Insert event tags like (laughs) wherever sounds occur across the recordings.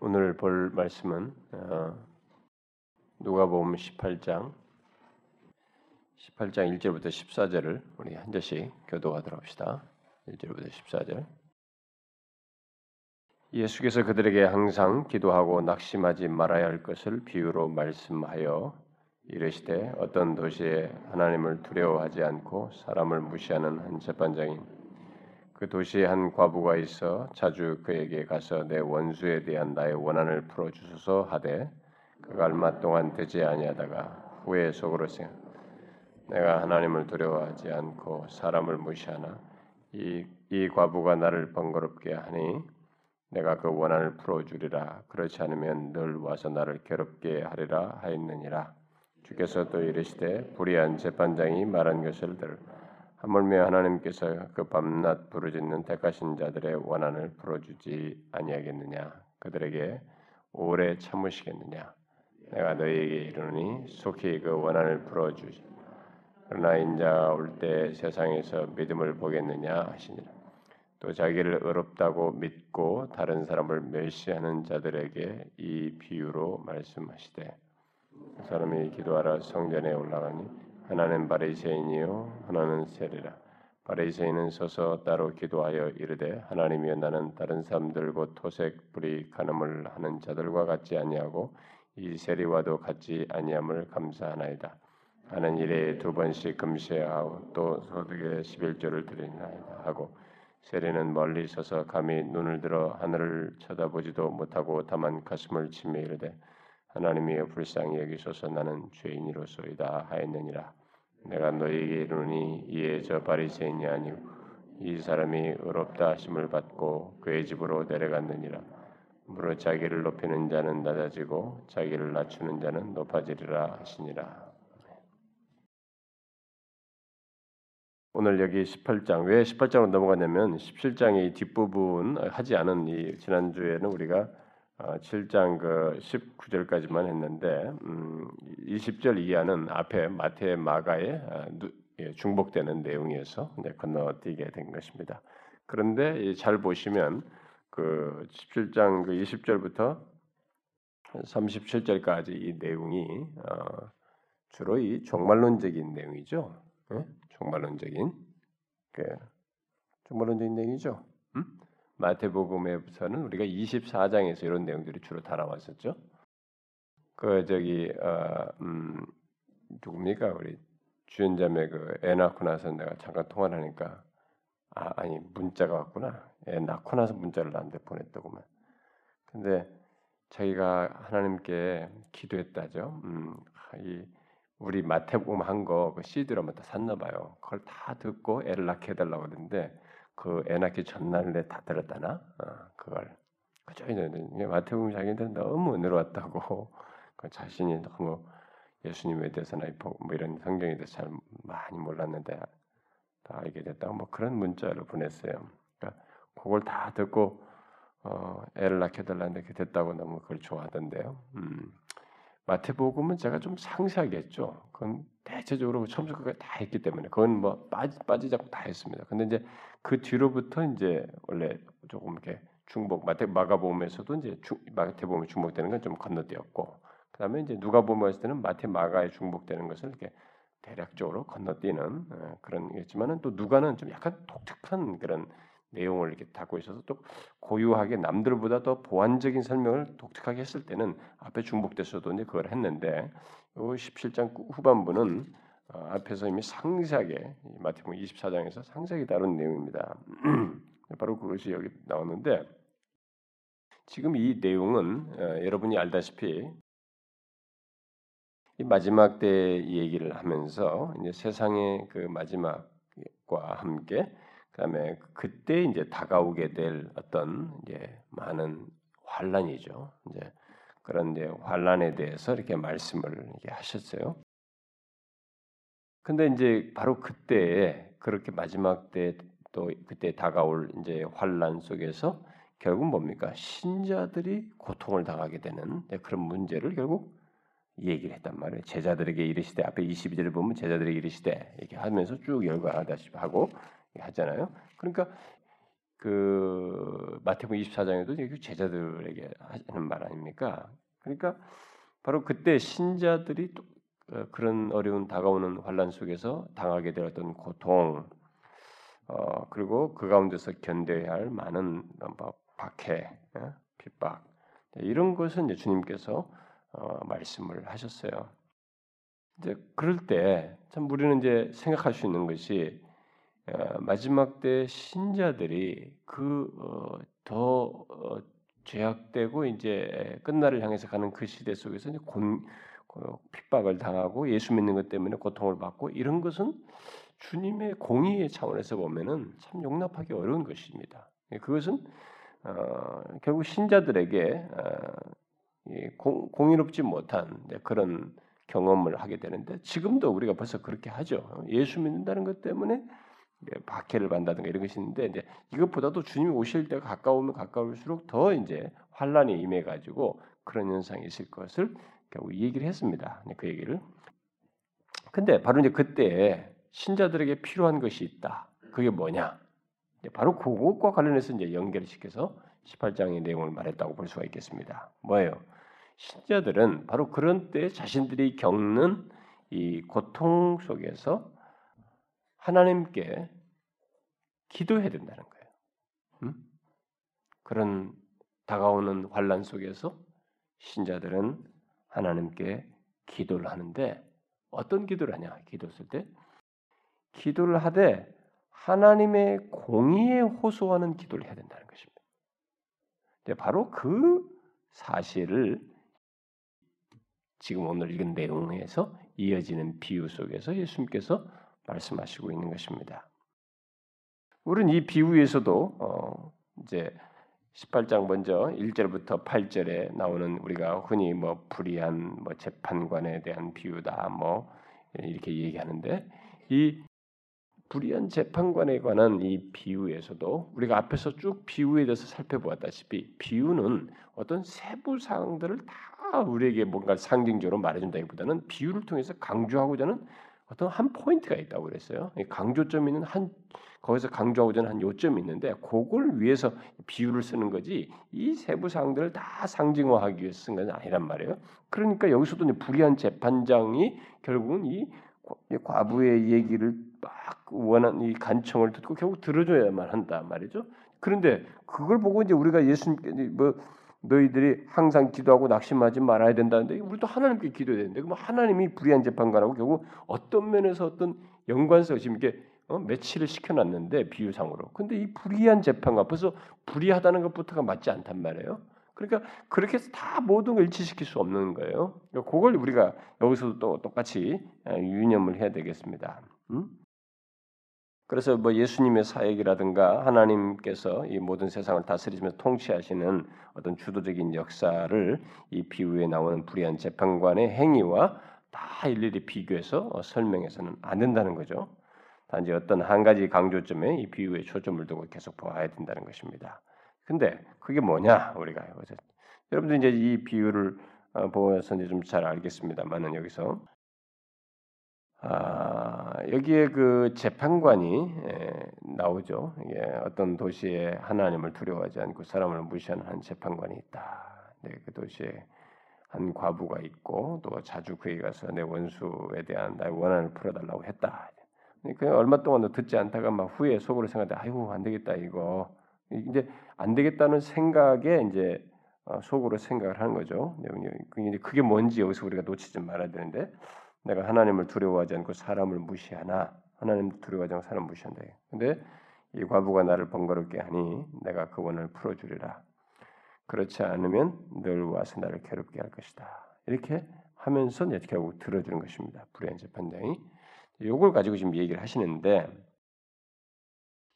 오늘 볼 말씀은 어, 누가복음 18장 18장 1절부터 14절을 우리 한 절씩 교도하도록 합시다. 1절부터 14절. 예수께서 그들에게 항상 기도하고 낙심하지 말아야 할 것을 비유로 말씀하여 이르시되 어떤 도시에 하나님을 두려워하지 않고 사람을 무시하는 한 재판장인 그 도시에 한 과부가 있어 자주 그에게 가서 내 원수에 대한 나의 원한을 풀어 주소서 하되 그가 얼마 동안 되지 아니하다가 후에 속으로 생각 내가 하나님을 두려워하지 않고 사람을 무시하나 이, 이 과부가 나를 번거롭게 하니 내가 그 원한을 풀어 주리라. 그렇지 않으면 늘 와서 나를 괴롭게 하리라 하였느니라. 주께서 또 이르시되 불의한 재판장이 말한 것을 들 하물며 하나님께서 그 밤낮 부르짖는 택하신 자들의 원한을 풀어주지 아니하겠느냐? 그들에게 오래 참으시겠느냐? 내가 너희에게 이르노니 속히 그 원한을 풀어주지 그러나 인자가 올 때 세상에서 믿음을 보겠느냐 하시니라. 또 자기를 의롭다고 믿고 다른 사람을 멸시하는 자들에게 이 비유로 말씀하시되 그 사람이 기도하러 성전에 올라가니 하나는 바리새인이요 하나는 세리라 바리새인은 서서 따로 기도하여 이르되 하나님이여 나는 다른 사람들 곧 토색 불이 간음을 하는 자들과 같지 아니하고 이 세리와도 같지 아니함을 감사하나이다. 하는 일에 두 번씩 금시하고 또 소득의 십일조를 드리나이다 하고 세리는 멀리 서서 감히 눈을 들어 하늘을 쳐다보지도 못하고 다만 가슴을 치며 이르되 하나님이여 불쌍히 여기소서 나는 죄인이로소이다 하였느니라. 내가 너희에게 이르니 이에 저 바리새인이 아니고 이 사람이 의롭다 하심을 받고 그의 집으로 내려갔느니라. 무릇 자기를 높이는 자는 낮아지고 자기를 낮추는 자는 높아지리라 하시니라. 오늘 여기 18장 왜 18장으로 넘어갔냐면 17장의 뒷부분 하지 않은 이 지난주에는 우리가 7장 어, 그 19절까지만 했는데 음, 20절 이하는 앞에 마태 마가에 어, 예, 중복되는 내용이어서 이제 건너뛰게 된 것입니다. 그런데 잘 보시면 그 17장 그 20절부터 37절까지 이 내용이 어, 주로 이 종말론적인 내용이죠. 예? 종말론적인 그 종말론적인 내용이죠. 음? 마태복음에서는 우리가 24장에서 이런 내용들이 주로 다나왔었죠. 그 저기 어, 음, 누굽니까 우리 주연자매 그 애 낳고 나서 내가 잠깐 통화를 하니까 아 아니 문자가 왔구나 애 낳고 나서 문자를 나한테 보냈더구만. 근데 자기가 하나님께 기도했다죠. 음, 이 우리 마태복음 한 거 그 CD로 한번 다 샀나 봐요. 그걸 다 듣고 애를 낳게 해달라고 그러는데 그애 낳기 전날에 다 들었다나 어, 그걸 그죠 마태복음 자기한테 너무 은혜로웠다고 (laughs) 그 자신이 너무 예수님에 대해서나 뭐 이런 성경에 대해서 잘 많이 몰랐는데 다 알게 됐다고 뭐 그런 문자를 보냈어요. 그러니까 그걸 다 듣고 어, 애를 낳게 달라는데 그 됐다고 너무 그걸 좋아하던데요. 음. 마태복음은 제가 좀 상세하게 했죠. 그건 대체적으로 처음부터 끝까지 다 했기 때문에 그건 뭐 빠지 빠지지 않고 다 했습니다. 근데 이제 그 뒤로부터 이제 원래 조금 이렇게 중복 마태 마가복음에서도 이제 중, 마태복음에 중복되는 건 좀 건너뛰었고 그다음에 이제 누가복음에 있을 때는 마태 마가에 중복되는 것을 이렇게 대략적으로 건너뛰는 어, 그런 게있지만은 또 누가는 좀 약간 독특한 그런 내용을 이렇게 담고 있어서 또 고유하게 남들보다 더 보완적인 설명을 독특하게 했을 때는 앞에 중복됐어도 이제 그걸 했는데 이 17장 후반부는 어, 앞에서 이미 상세하게 마태복음 24장에서 상세하게 다룬 내용입니다. (clears throat) 바로 그것이 여기 나오는데 지금 이 내용은 어, 여러분이 알다시피 이 마지막 때 얘기를 하면서 이제 세상의 그 마지막과 함께 그다음에 그때 이제 다가오게 될 어떤 이제 많은 환란이죠. 이제 그런 이제 환란에 대해서 이렇게 말씀을 이렇게 하셨어요. 근데 이제 바로 그때 그렇게 마지막 때 또 그때 다가올 이제 환란 속에서 결국 뭡니까 신자들이 고통을 당하게 되는 그런 문제를 결국 얘기를 했단 말이에요. 제자들에게 이르시되 앞에 22절을 보면 제자들에게 이르시되 이렇게 하면서 쭉 열거하다시피 하고 하잖아요. 그러니까 그 마태복음 24장에도 제자들에게 하는 말 아닙니까? 그러니까 바로 그때 신자들이 그런 어려운 다가오는 환란 속에서 당하게 될 어떤 고통, 어, 그리고 그 가운데서 견뎌야 할 많은 뭐 박해, 예? 핍박 이런 것은 이제 주님께서 어, 말씀을 하셨어요. 이제 그럴 때 참 우리는 이제 생각할 수 있는 것이 어, 마지막 때 신자들이 그더 어, 죄악되고 이제 끝날을 향해서 가는 그 시대 속에서 이제 곤, 핍박을 당하고 예수 믿는 것 때문에 고통을 받고 이런 것은 주님의 공의의 차원에서 보면은 참 용납하기 어려운 것입니다. 그것은 어, 결국 신자들에게 어, 공, 공의롭지 못한 그런 경험을 하게 되는데 지금도 우리가 벌써 그렇게 하죠. 예수 믿는다는 것 때문에 박해를 받는다든가 이런 것이 있는데 이제 이것보다도 주님이 오실 때가 가까우면 가까울수록 더 이제 환란이 임해 가지고 그런 현상이 있을 것을 결국 얘기를 했습니다. 그 얘기를. 근데 바로 이제 그때 신자들에게 필요한 것이 있다. 그게 뭐냐? 바로 그것과 관련해서 이제 연결시켜서 18장의 내용을 말했다고 볼 수가 있겠습니다. 뭐예요? 신자들은 바로 그런 때 자신들이 겪는 이 고통 속에서 하나님께 기도해야 된다는 거예요. 음? 그런 다가오는 환란 속에서 신자들은 하나님께 기도를 하는데 어떤 기도를 하냐? 기도 쓸때 기도를 하되 하나님의 공의에 호소하는 기도를 해야 된다는 것입니다. 바로 그 사실을 지금 오늘 읽은 내용에서 이어지는 비유 속에서 예수님께서 말씀하시고 있는 것입니다. 우리는 이 비유에서도 어 이제 18장 먼저 1절부터 8절에 나오는 우리가 흔히 뭐 불의한 뭐 재판관에 대한 비유다 뭐 이렇게 얘기하는데 이 불의한 재판관에 관한 이 비유에서도 우리가 앞에서 쭉 비유에 대해서 살펴보았다시피 비유는 어떤 세부 사항들을 다 우리에게 뭔가 상징적으로 말해준다기보다는 비유를 통해서 강조하고자 하는 어떤 한 포인트가 있다고 그랬어요. 강조점 있는 한 거기서 강조하고자 한 요점이 있는데 그걸 위해서 비유를 쓰는 거지 이 세부 사항들을 다 상징화하기 위해서 쓴 건 아니란 말이에요. 그러니까 여기서도 불의한 재판장이 결국은 이 과부의 얘기를 막 원한 이 간청을 듣고 결국 들어줘야만 한다 말이죠. 그런데 그걸 보고 이제 우리가 예수님께 뭐 너희들이 항상 기도하고 낙심하지 말아야 된다는데 우리도 하나님께 기도해야 되는데 그럼 하나님이 불의한 재판관하고 결국 어떤 면에서 어떤 연관성 지금 이게 어? 매치를 시켜놨는데 비유상으로. 근데 이 불의한 재판관 벌써 불의하다는 것부터가 맞지 않단 말이에요. 그러니까 그렇게 해서 다 모든 걸 일치시킬 수 없는 거예요. 그러니까 그걸 우리가 여기서도 또 똑같이 어, 유념을 해야 되겠습니다. 음? 그래서 뭐 예수님의 사역이라든가 하나님께서 이 모든 세상을 다스리시면서 통치하시는 어떤 주도적인 역사를 이 비유에 나오는 불의한 재판관의 행위와 다 일일이 비교해서 어, 설명해서는 안 된다는 거죠. 단지 어떤 한 가지 강조점에 이 비유에 초점을 두고 계속 보아야 된다는 것입니다. 근데 그게 뭐냐 우리가 여러분들 이제 이 비유를 어, 보면서 이제 좀 잘 알겠습니다만은 여기서 아, 여기에 그 재판관이 예, 나오죠. 예, 어떤 도시에 하나님을 두려워하지 않고 사람을 무시하는 한 재판관이 있다. 네, 그 도시에 한 과부가 있고 또 자주 그에 가서 내 원수에 대한 나의 원한을 풀어달라고 했다. 그 얼마 동안도 듣지 않다가 막 후에 속으로 생각해, 아이고 안 되겠다 이거. 이제 안 되겠다는 생각에 이제 어, 속으로 생각을 하는 거죠. 그게 뭔지 여기서 우리가 놓치지 말아야 되는데 내가 하나님을 두려워하지 않고 사람을 무시하나 하나님 두려워하지 않고 사람 무시한다. 근데 이 과부가 나를 번거롭게 하니 내가 그 원을 풀어주리라. 그렇지 않으면 늘 와서 나를 괴롭게 할 것이다. 이렇게 하면서 이제 결국 들어주는 것입니다. 불의한 재판장이 이걸 가지고 지금 얘기를 하시는데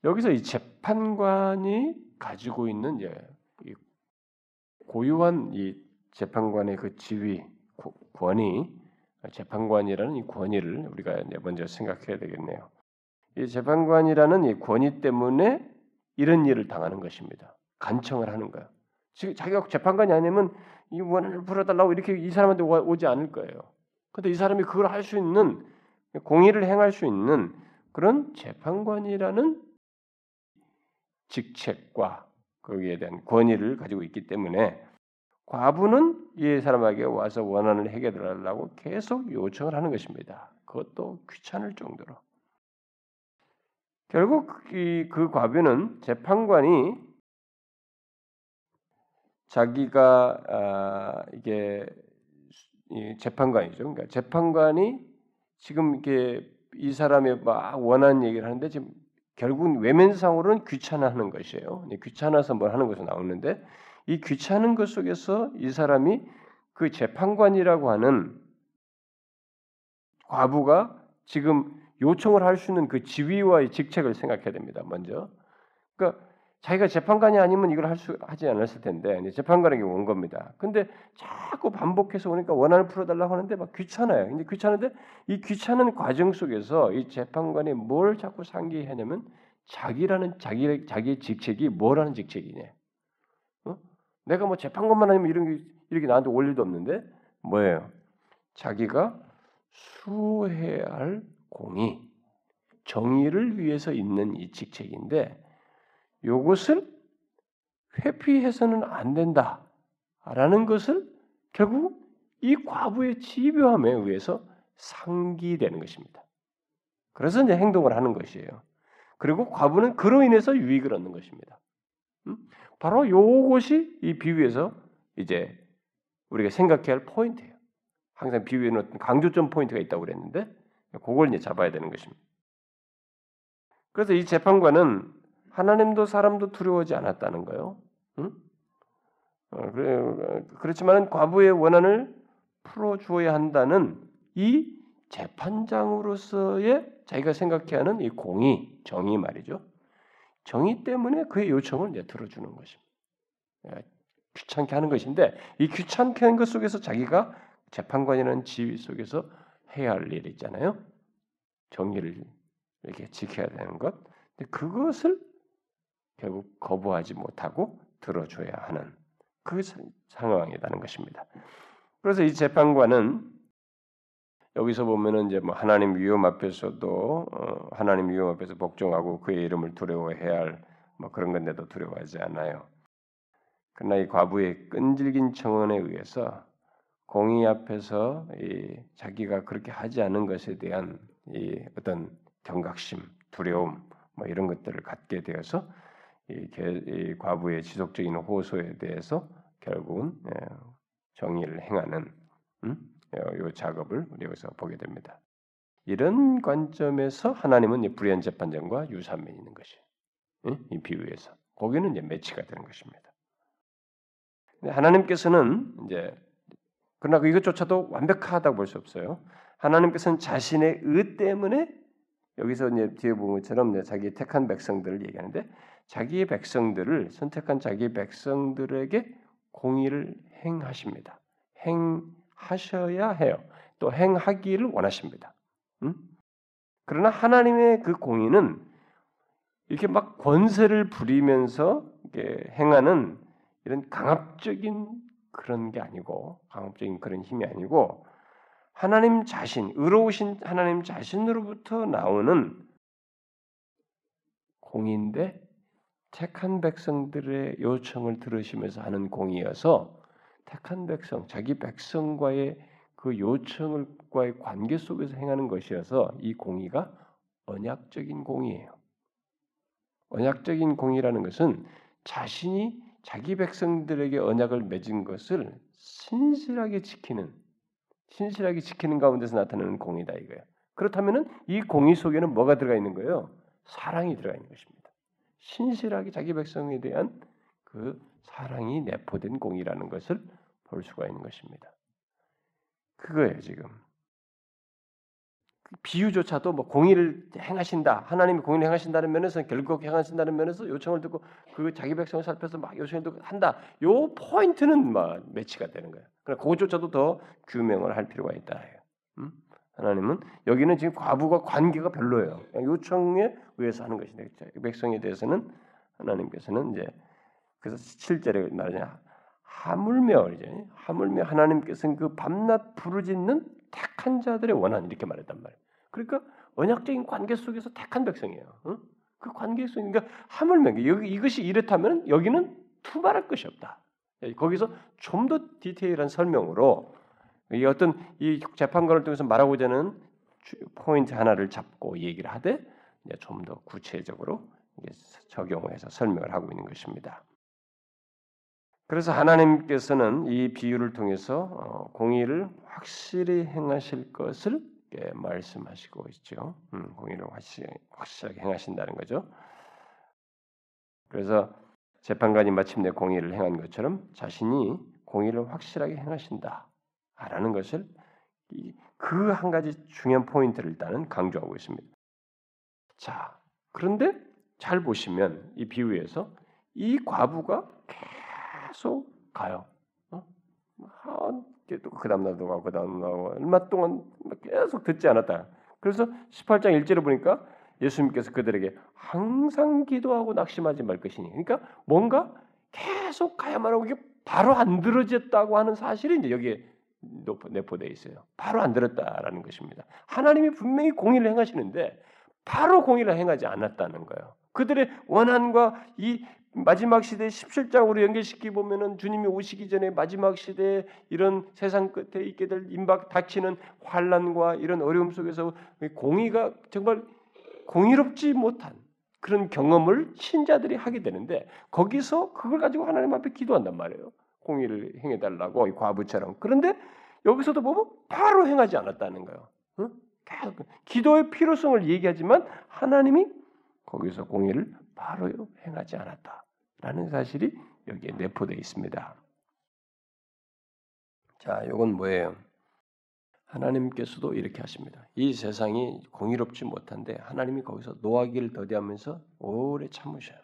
여기서 이 재판관이 가지고 있는 이제 고유한 이 재판관의 그 지위 권위 재판관이라는 이 권위를 우리가 먼저 생각해야 되겠네요. 이 재판관이라는 이 권위 때문에 이런 일을 당하는 것입니다. 간청을 하는 거야. 지금 자기가 재판관이 아니면 이 원한을 풀어달라고 이렇게 이 사람한테 오지 않을 거예요. 근데 이 사람이 그걸 할 수 있는 공의를 행할 수 있는 그런 재판관이라는 직책과 거기에 대한 권위를 가지고 있기 때문에 과부는 이 사람에게 와서 원한을 해결하려고 계속 요청을 하는 것입니다. 그것도 귀찮을 정도로. 결국 이, 그 과부는 재판관이 자기가 아, 이게 재판관이죠. 그러니까 재판관이 지금 이게 이 사람이 막 원하는 얘기를 하는데 지금 결국은 외면상으로는 귀찮아하는 것이에요. 귀찮아서 뭘 하는 것으로 나오는데 이 귀찮은 것 속에서 이 사람이 그 재판관이라고 하는 과부가 지금 요청을 할 수 있는 그 지위와의 직책을 생각해야 됩니다. 먼저. 그러니까 자기가 재판관이 아니면 이걸 할 수 하지 않았을 텐데 재판관에게 온 겁니다. 근데 자꾸 반복해서 오니까 원한을 풀어달라고 하는데 막 귀찮아요. 근데 귀찮은데 이 귀찮은 과정 속에서 이 재판관이 뭘 자꾸 상기하냐면 자기라는 자기 자기의 직책이 뭐라는 직책이냐. 어? 내가 뭐 재판관만 아니면 이런 게 이렇게 나한테 올 일도 없는데 뭐예요? 자기가 수해야 할 공의, 정의를 위해서 있는 이 직책인데 이것을 회피해서는 안 된다라는 것을 결국 이 과부의 집요함에 의해서 상기되는 것입니다. 그래서 이제 행동을 하는 것이에요. 그리고 과부는 그로 인해서 유익을 얻는 것입니다. 음? 바로 요것이 이 비유에서 이제 우리가 생각해야 할 포인트예요. 항상 비유에는 강조점 포인트가 있다고 그랬는데 그걸 이제 잡아야 되는 것입니다. 그래서 이 재판관은 하나님도 사람도 두려워하지 않았다는 거예요. 응? 어, 그렇지만 과부의 원한을 풀어주어야 한다는 이 재판장으로서의 자기가 생각해야 하는 이 공의, 정의 말이죠. 정의 때문에 그의 요청을 이제 들어주는 것입니다. 예, 귀찮게 하는 것인데 이 귀찮게 하는 것 속에서 자기가 재판관이라는 지위 속에서 해야 할 일이 있잖아요. 정의를 이렇게 지켜야 되는 것. 근데 그것을 결국 거부하지 못하고 들어줘야 하는 그 상황이라는 것입니다. 그래서 이 재판관은 여기서 보면은 이제 뭐 하나님 위험 앞에서도 어 하나님 위험 앞에서 복종하고 그의 이름을 두려워해야 할 뭐 그런 건데도 두려워하지 않아요. 그러나 이 과부의 끈질긴 청원에 의해서 공의 앞에서 이 자기가 그렇게 하지 않은 것에 대한 이 어떤 경각심, 두려움 뭐 이런 것들을 갖게 되어서 이, 이 과부의 지속적인 호소에 대해서 결국은 예, 정의를 행하는 음? 이 작업을 우리 여기서 보게 됩니다. 이런 관점에서 하나님은 불의한 재판장과 유사면이 있는 것이 이 비유에서 거기는 이제 매치가 되는 것입니다. 하나님께서는 이제 그러나 그 이것조차도 완벽하다고 볼 수 없어요. 하나님께서는 자신의 의 때문에 여기서 이제 뒤에 보는 것처럼 자기 택한 백성들을 얘기하는데 자기의 백성들을 선택한 자기 백성들에게 공의를 행하십니다. 행하셔야 해요. 또 행하기를 원하십니다. 음? 그러나 하나님의 그 공의는 이렇게 막 권세를 부리면서 행하는 이런 강압적인 그런 게 아니고 강압적인 그런 힘이 아니고 하나님 자신, 의로우신 하나님 자신으로부터 나오는 공인데 택한 백성들의 요청을 들으시면서 하는 공이어서 택한 백성, 자기 백성과의 그 요청과의 관계 속에서 행하는 것이어서 이 공의가 언약적인 공의예요. 언약적인 공의라는 것은 자신이 자기 백성들에게 언약을 맺은 것을 신실하게 지키는 신실하게 지키는 가운데서 나타나는 공이다 이거예요. 그렇다면은 이 공의 속에는 뭐가 들어가 있는 거예요? 사랑이 들어가 있는 것입니다. 신실하게 자기 백성에 대한 그 사랑이 내포된 공이라는 것을 볼 수가 있는 것입니다. 그거예요 지금. 비유조차도 뭐 공의를 행하신다. 하나님이 공의를 행하신다는 면에서 결국 행하신다는 면에서 요청을 듣고 그 자기 백성을 살펴서 막 요청을 듣고 한다. 요 포인트는 막 매치가 되는 거예요. 그러나 그것조차도 더 규명을 할 필요가 있다. 음? 하나님은 여기는 지금 과부가 관계가 별로예요. 요청에 의해서 하는 것인데 백성에 대해서는 하나님께서는 이제 그래서 7절에 말하냐 하물며 이제 하물며 하나님께서는 그 밤낮 부르짖는 택한 자들의 원한 이렇게 말했단 말이에요. 그러니까 언약적인 관계 속에서 택한 백성이에요. 응? 그 관계성, 그러니까 하물며 여기 이것이 이렇다면 여기는 투발할 것이 없다. 예, 거기서 좀 더 디테일한 설명으로 이 어떤 이 재판관을 통해서 말하고자 하는 포인트 하나를 잡고 얘기를 하되 좀 더 구체적으로 적용해서 설명을 하고 있는 것입니다. 그래서 하나님께서는 이 비유를 통해서 어, 공의를 확실히 행하실 것을 말씀하시고 있죠. 음, 공의를 확실하게 행하신다는 거죠. 그래서 재판관이 마침내 공의를 행한 것처럼 자신이 공의를 확실하게 행하신다라는 것을 그 한 가지 중요한 포인트를 일단은 강조하고 있습니다. 자, 그런데 잘 보시면 이 비유에서 이 과부가 계속 가요. 어? 그 다음 날도 가고 그 다음 날고 얼마 동안 계속 듣지 않았다. 그래서 18장 1절을 보니까 예수님께서 그들에게 항상 기도하고 낙심하지 말 것이니. 그러니까 뭔가 계속 가야만 하고 이게 바로 안 들어졌다고 하는 사실이 이제 여기에 내포되어 있어요. 바로 안 들었다라는 것입니다. 하나님이 분명히 공의를 행하시는데 바로 공의를 행하지 않았다는 거예요. 그들의 원한과 이 마지막 시대 17장으로 연결시키 보면은 주님이 오시기 전에 마지막 시대에 이런 세상 끝에 있게 될 임박 닥치는 환란과 이런 어려움 속에서 공의가 정말 공의롭지 못한 그런 경험을 신자들이 하게 되는데 거기서 그걸 가지고 하나님 앞에 기도한단 말이에요. 공의를 행해 달라고 이 과부처럼. 그런데 여기서도 보면 바로 행하지 않았다는 거예요. 응? 기도의 필요성을 얘기하지만 하나님이 거기서 공의를 바로 행하지 않았다 라는 사실이 여기에 내포되어 있습니다. 자, 이건 뭐예요? 하나님께서도 이렇게 하십니다. 이 세상이 공의롭지 못한데 하나님이 거기서 노하기를 더디하면서 오래 참으셔요.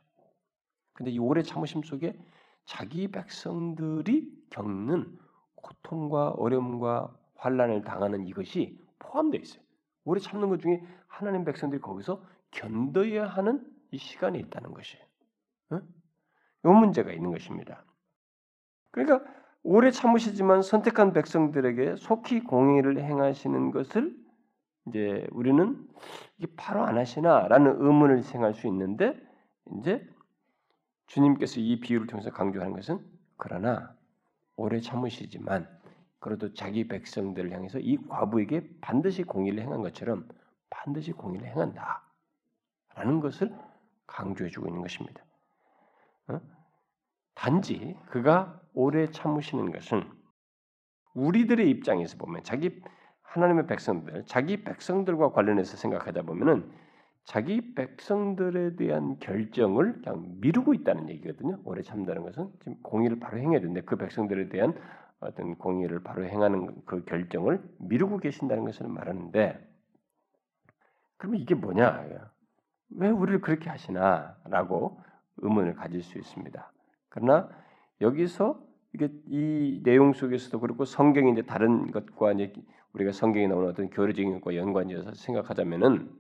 근데 이 오래 참으심 속에 자기 백성들이 겪는 고통과 어려움과 환란을 당하는 이것이 포함되어 있어요. 오래 참는 것 중에 하나님 백성들이 거기서 견뎌야 하는 이 시간이 있다는 것이에요. 이 문제가 있는 것입니다. 그러니까 오래 참으시지만 선택한 백성들에게 속히 공의를 행하시는 것을 이제 우리는 이게 바로 안 하시나라는 의문을 생할 수 있는데 이제 주님께서 이 비유를 통해서 강조하는 것은 그러나 오래 참으시지만 그래도 자기 백성들을 향해서 이 과부에게 반드시 공의를 행한 것처럼 반드시 공의를 행한다라는 것을 강조해 주고 있는 것입니다. 어? 단지 그가 오래 참으시는 것은 우리들의 입장에서 보면 자기 하나님의 백성들, 자기 백성들과 관련해서 생각하다 보면은 자기 백성들에 대한 결정을 그냥 미루고 있다는 얘기거든요. 오래 참다는 것은 지금 공의를 바로 행해야 되는데 그 백성들에 대한 어떤 공의를 바로 행하는 그 결정을 미루고 계신다는 것을 말하는데 그러면 이게 뭐냐? 왜 우리를 그렇게 하시나 라고 의문을 가질 수 있습니다. 그러나 여기서 이게 이 내용 속에서도 그렇고 성경이 이제 다른 것과 이제 우리가 성경에 나오는 어떤 교리적인 것과 연관지어서 생각하자면은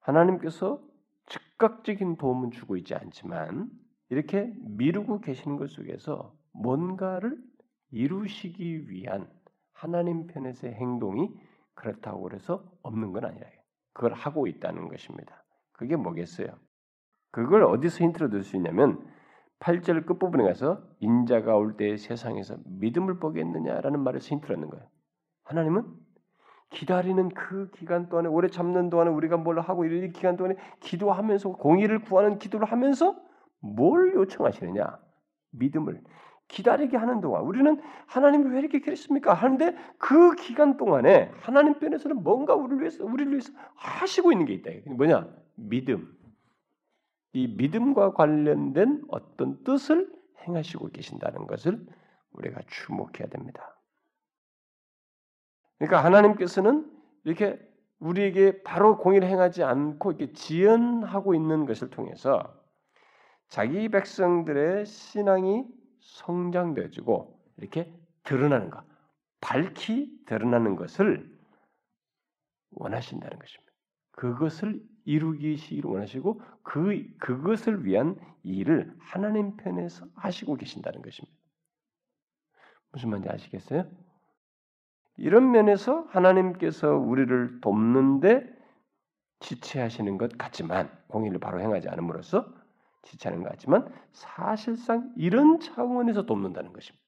하나님께서 즉각적인 도움은 주고 있지 않지만 이렇게 미루고 계시는 것 속에서 뭔가를 이루시기 위한 하나님 편에서의 행동이 그렇다고 해서 없는 건 아니라 그걸 하고 있다는 것입니다. 그게 뭐겠어요? 그걸 어디서 힌트로 들 수 있냐면 8절 끝부분에 가서 인자가 올때 세상에서 믿음을 보겠느냐라는 말을 힌트로 하는 거예요. 하나님은 기다리는 그 기간 동안에 오래 참는 동안에 우리가 뭘 하고 이런 기간 동안에 기도하면서 공의를 구하는 기도를 하면서 뭘 요청하시느냐? 믿음을 기다리게 하는 동안 우리는 하나님을 왜 이렇게 그랬습니까? 하는데 그 기간 동안에 하나님 편에서는 뭔가 우리를 위해서 우리를 위해서 하시고 있는 게 있다. 뭐냐? 믿음. 이 믿음과 관련된 어떤 뜻을 행하시고 계신다는 것을 우리가 주목해야 됩니다. 그러니까 하나님께서는 이렇게 우리에게 바로 공의를 행하지 않고 이렇게 지연하고 있는 것을 통해서 자기 백성들의 신앙이 성장되어지고 이렇게 드러나는 것, 밝히 드러나는 것을 원하신다는 것입니다. 그것을 이루기시기를 원하시고 그 그것을 위한 일을 하나님 편에서 하시고 계신다는 것입니다. 무슨 말인지 아시겠어요? 이런 면에서 하나님께서 우리를 돕는데 지체하시는 것 같지만 공의를 바로 행하지 않음으로써 지체하는 것 같지만 사실상 이런 차원에서 돕는다는 것입니다.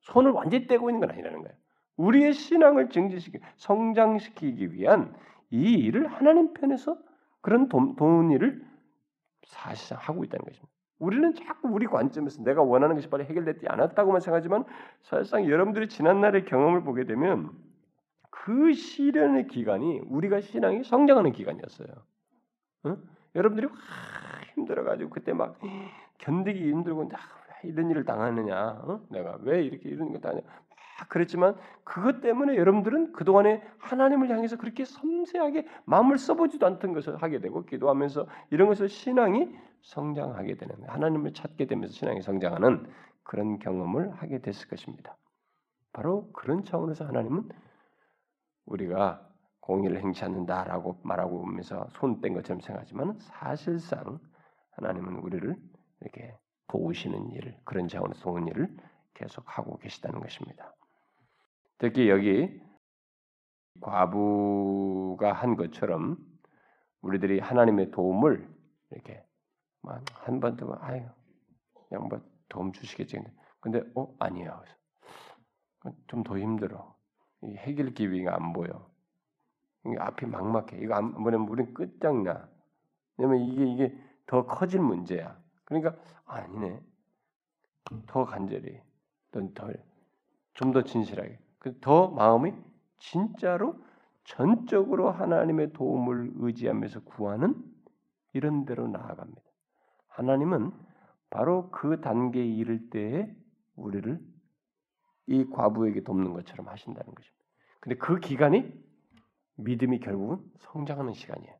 손을 완전히 떼고 있는 건 아니라는 거예요. 우리의 신앙을 증진시키, 성장시키기 위한 이 일을 하나님 편에서 그런 도, 도운 일을 사실상 하고 있다는 것입니다. 우리는 자꾸 우리 관점에서 내가 원하는 것이 빨리 해결되지 않았다고만 생각하지만 사실상 여러분들이 지난날의 경험을 보게 되면 그 시련의 기간이 우리가 신앙이 성장하는 기간이었어요. 어? 여러분들이 와 힘들어가지고 그때 막 견디기 힘들고 나 이런 일을 당하느냐, 어? 내가 왜 이렇게 이런 걸 당하냐, 막 그랬지만 그것 때문에 여러분들은 그 동안에 하나님을 향해서 그렇게 섬세하게 마음을 써보지도 않던 것을 하게 되고 기도하면서 이런 것을 신앙이 성장하게 되는 하나님을 찾게 되면서 신앙이 성장하는 그런 경험을 하게 됐을 것입니다. 바로 그런 차원에서 하나님은 우리가 공의를 행치 않는다라고 말하고 오면서 손 뗀 것처럼 생각하지만 사실상 하나님은 우리를 이렇게 도우시는 일을 그런 차원에서 도운 일을 계속 하고 계시다는 것입니다. 특히 여기 과부가 한 것처럼 우리들이 하나님의 도움을 이렇게 한번 더 아유 그냥 뭐 도움 주시겠지 근데 어 아니에요. 좀더 힘들어. 이 해결 기비가 안 보여. 이게 앞이 막막해. 이거 안 보내면 우리는 끝장나. 왜냐면 이게 이게 더 커질 문제야. 그러니까 아니네. 더 간절히, 좀더 진실하게, 그 더 마음이 진짜로 전적으로 하나님의 도움을 의지하면서 구하는 이런 대로 나아갑니다. 하나님은 바로 그 단계에 이를 때에 우리를 이 과부에게 돕는 것처럼 하신다는 것입니다. 근데 그 기간이 믿음이 결국은 성장하는 시간이에요.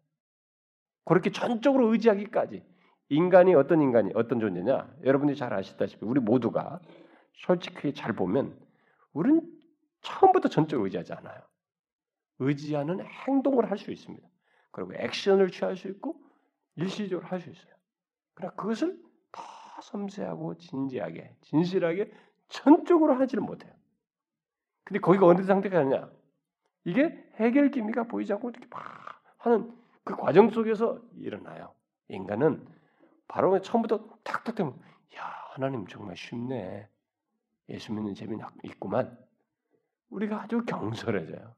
그렇게 전적으로 의지하기까지 인간이 어떤 인간이 어떤 존재냐? 여러분들이 잘 아시다시피 우리 모두가 솔직히 잘 보면 우리는 처음부터 전적으로 의지하지 않아요. 의지하는 행동을 할 수 있습니다. 그리고 액션을 취할 수 있고 일시적으로 할 수 있어요. 그러나 그것을 더 섬세하고 진지하게, 진실하게 전적으로 하지를 못해요. 근데 거기가 어느 상태가 냐 이게 해결 기미가 보이지 않고 이렇게 막 하는 그 과정 속에서 일어나요. 인간은 바로 처음부터 탁탁 되면 야 하나님 정말 쉽네. 예수 믿는 재미는 있구만. 우리가 아주 경솔해져요.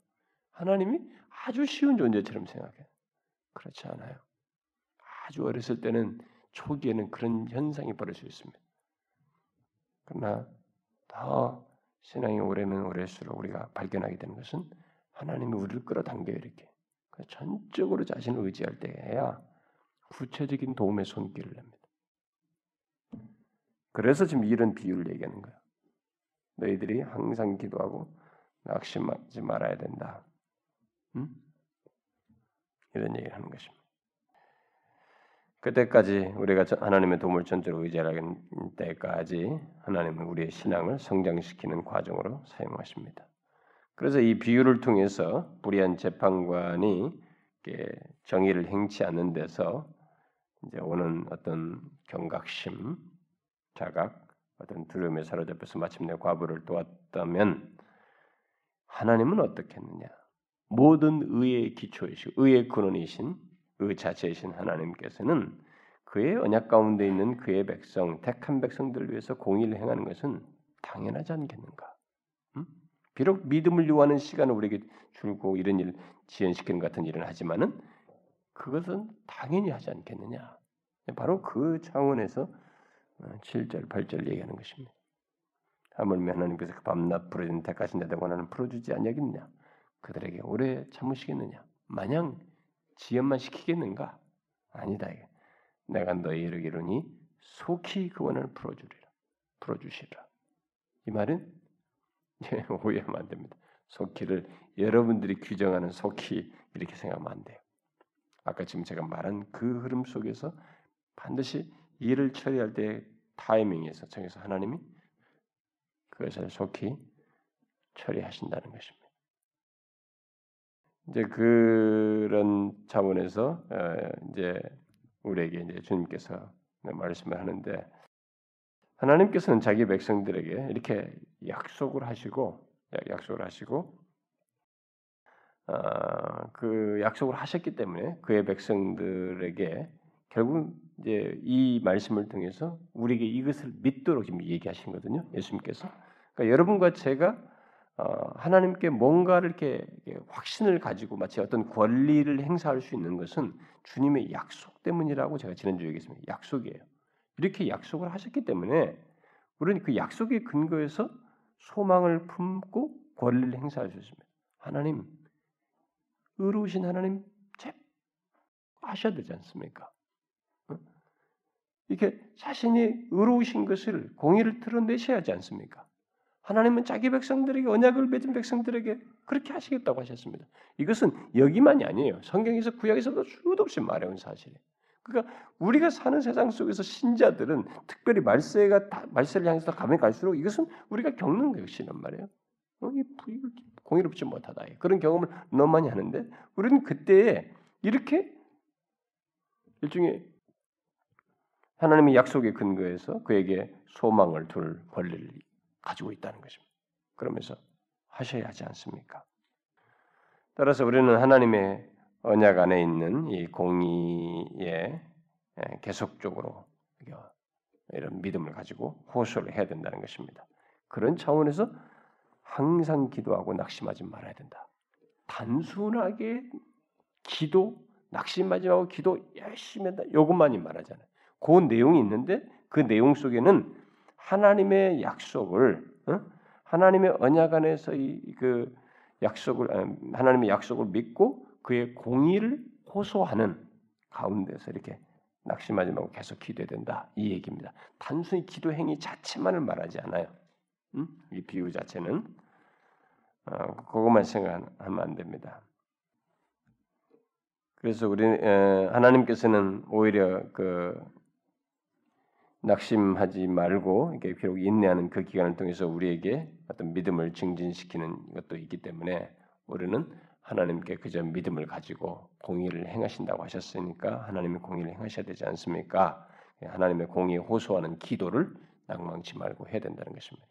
하나님이 아주 쉬운 존재처럼 생각해. 그렇지 않아요. 아주 어렸을 때는 초기에는 그런 현상이 벌어질 수 있습니다. 그러나 더 신앙이 오래면 오래수록 우리가 발견하게 되는 것은 하나님이 우리를 끌어당겨요 이렇게. 전적으로 자신을 의지할 때야 구체적인 도움의 손길을 냅니다. 그래서 지금 이런 비유를 얘기하는 거야. 너희들이 항상 기도하고 낙심하지 말아야 된다. 응? 이런 얘기를 하는 것입니다. 그때까지 우리가 하나님의 도움을 전적으로 의지하는 때까지 하나님은 우리의 신앙을 성장시키는 과정으로 사용하십니다. 그래서 이 비유를 통해서 불의한 재판관이 정의를 행치 않는 데서 이제 오는 어떤 경각심, 자각, 어떤 두려움에 사로잡혀서 마침내 과부를 도왔다면 하나님은 어떻겠느냐? 모든 의의 기초이시고 의의 근원이신 의 자체이신 하나님께서는 그의 언약 가운데 있는 그의 백성, 택한 백성들을 위해서 공의를 행하는 것은 당연하지 않겠는가? 음? 비록 믿음을 요하는 시간을 우리에게 줄고 이런 일 지연시키는 같은 일은 하지만은 그것은 당연히 하지 않겠느냐. 바로 그 차원에서 7절, 어, 8절 얘기하는 것입니다. 하물며 하나님께서 그 밤낮 부러진 택하신 자들 원하는 풀어주지 아니하겠느냐. 그들에게 오래 참으시겠느냐. 마냥 지연만 시키겠는가? 아니다. 내가 너희 이르기로니 속히 그 원한을 풀어주리라. 풀어주시라. 이 말은 (laughs) 오해하면 안 됩니다. 속히를 여러분들이 규정하는 속히 이렇게 생각하면 안 돼요. 아까 지금 제가 말한 그 흐름 속에서 반드시 일을 처리할 때 타이밍에서 정해서 하나님이 그것을 속히 처리하신다는 것입니다. 이제 그런 차원에서 어, 이제 우리에게 이제 주님께서 말씀을 하는데 하나님께서는 자기 백성들에게 이렇게 약속을 하시고 약속을 하시고 어, 그 약속을 하셨기 때문에 그의 백성들에게 결국 이제 이 말씀을 통해서 우리에게 이것을 믿도록 지금 얘기하신 거거든요. 예수님께서. 그러니까 여러분과 제가 어, 하나님께 뭔가를 이렇게 확신을 가지고 마치 어떤 권리를 행사할 수 있는 것은 주님의 약속 때문이라고 제가 지난주에 얘기했습니다. 약속이에요. 이렇게 약속을 하셨기 때문에 우리는 그 약속의 근거에서 소망을 품고 권리를 행사할 수 있습니다. 하나님, 의로우신 하나님, 제 하셔야 되지 않습니까? 이렇게 자신이 의로우신 것을 공의를 드러내셔야 하지 않습니까? 하나님은 자기 백성들에게 언약을 맺은 백성들에게 그렇게 하시겠다고 하셨습니다. 이것은 여기만이 아니에요. 성경에서 구약에서도 수도 없이 말해온 사실이에요. 그러니까 우리가 사는 세상 속에서 신자들은 특별히 말세가 다, 말세를 향해서 가면 갈수록 이것은 우리가 겪는 것이란 말이에요. 어, 공의롭지 못하다. 그런 경험을 너무 많이 하는데 우리는 그때에 이렇게 일종의 하나님의 약속의 근거에서 그에게 소망을 둘 권리를 가지고 있다는 것입니다. 그러면서 하셔야 하지 않습니까? 따라서 우리는 하나님의 언약 안에 있는 이 공의에 계속적으로 이런 믿음을 가지고 호소를 해야 된다는 것입니다. 그런 차원에서 항상 기도하고 낙심하지 말아야 된다. 단순하게 기도, 낙심하지 말고 기도 열심히 한다. 이것만이 말하잖아요. 그 내용이 있는데 그 내용 속에는 하나님의 약속을 어? 하나님의 언약 안에서 이 그 약속을 아, 하나님의 약속을 믿고 그의 공의를 호소하는 가운데서 이렇게 낙심하지 말고 계속 기도해야 된다 이 얘기입니다. 단순히 기도 행위 자체만을 말하지 않아요. 음? 이 비유 자체는 어, 그것만 생각하면 안 됩니다. 그래서 우리 하나님께서는 오히려 그 낙심하지 말고 이렇게 비록 인내하는 그 기간을 통해서 우리에게 어떤 믿음을 증진시키는 것도 있기 때문에 우리는 하나님께 그저 믿음을 가지고 공의를 행하신다고 하셨으니까 하나님의 공의를 행하셔야 되지 않습니까? 하나님의 공의에 호소하는 기도를 낭망치 말고 해야 된다는 것입니다.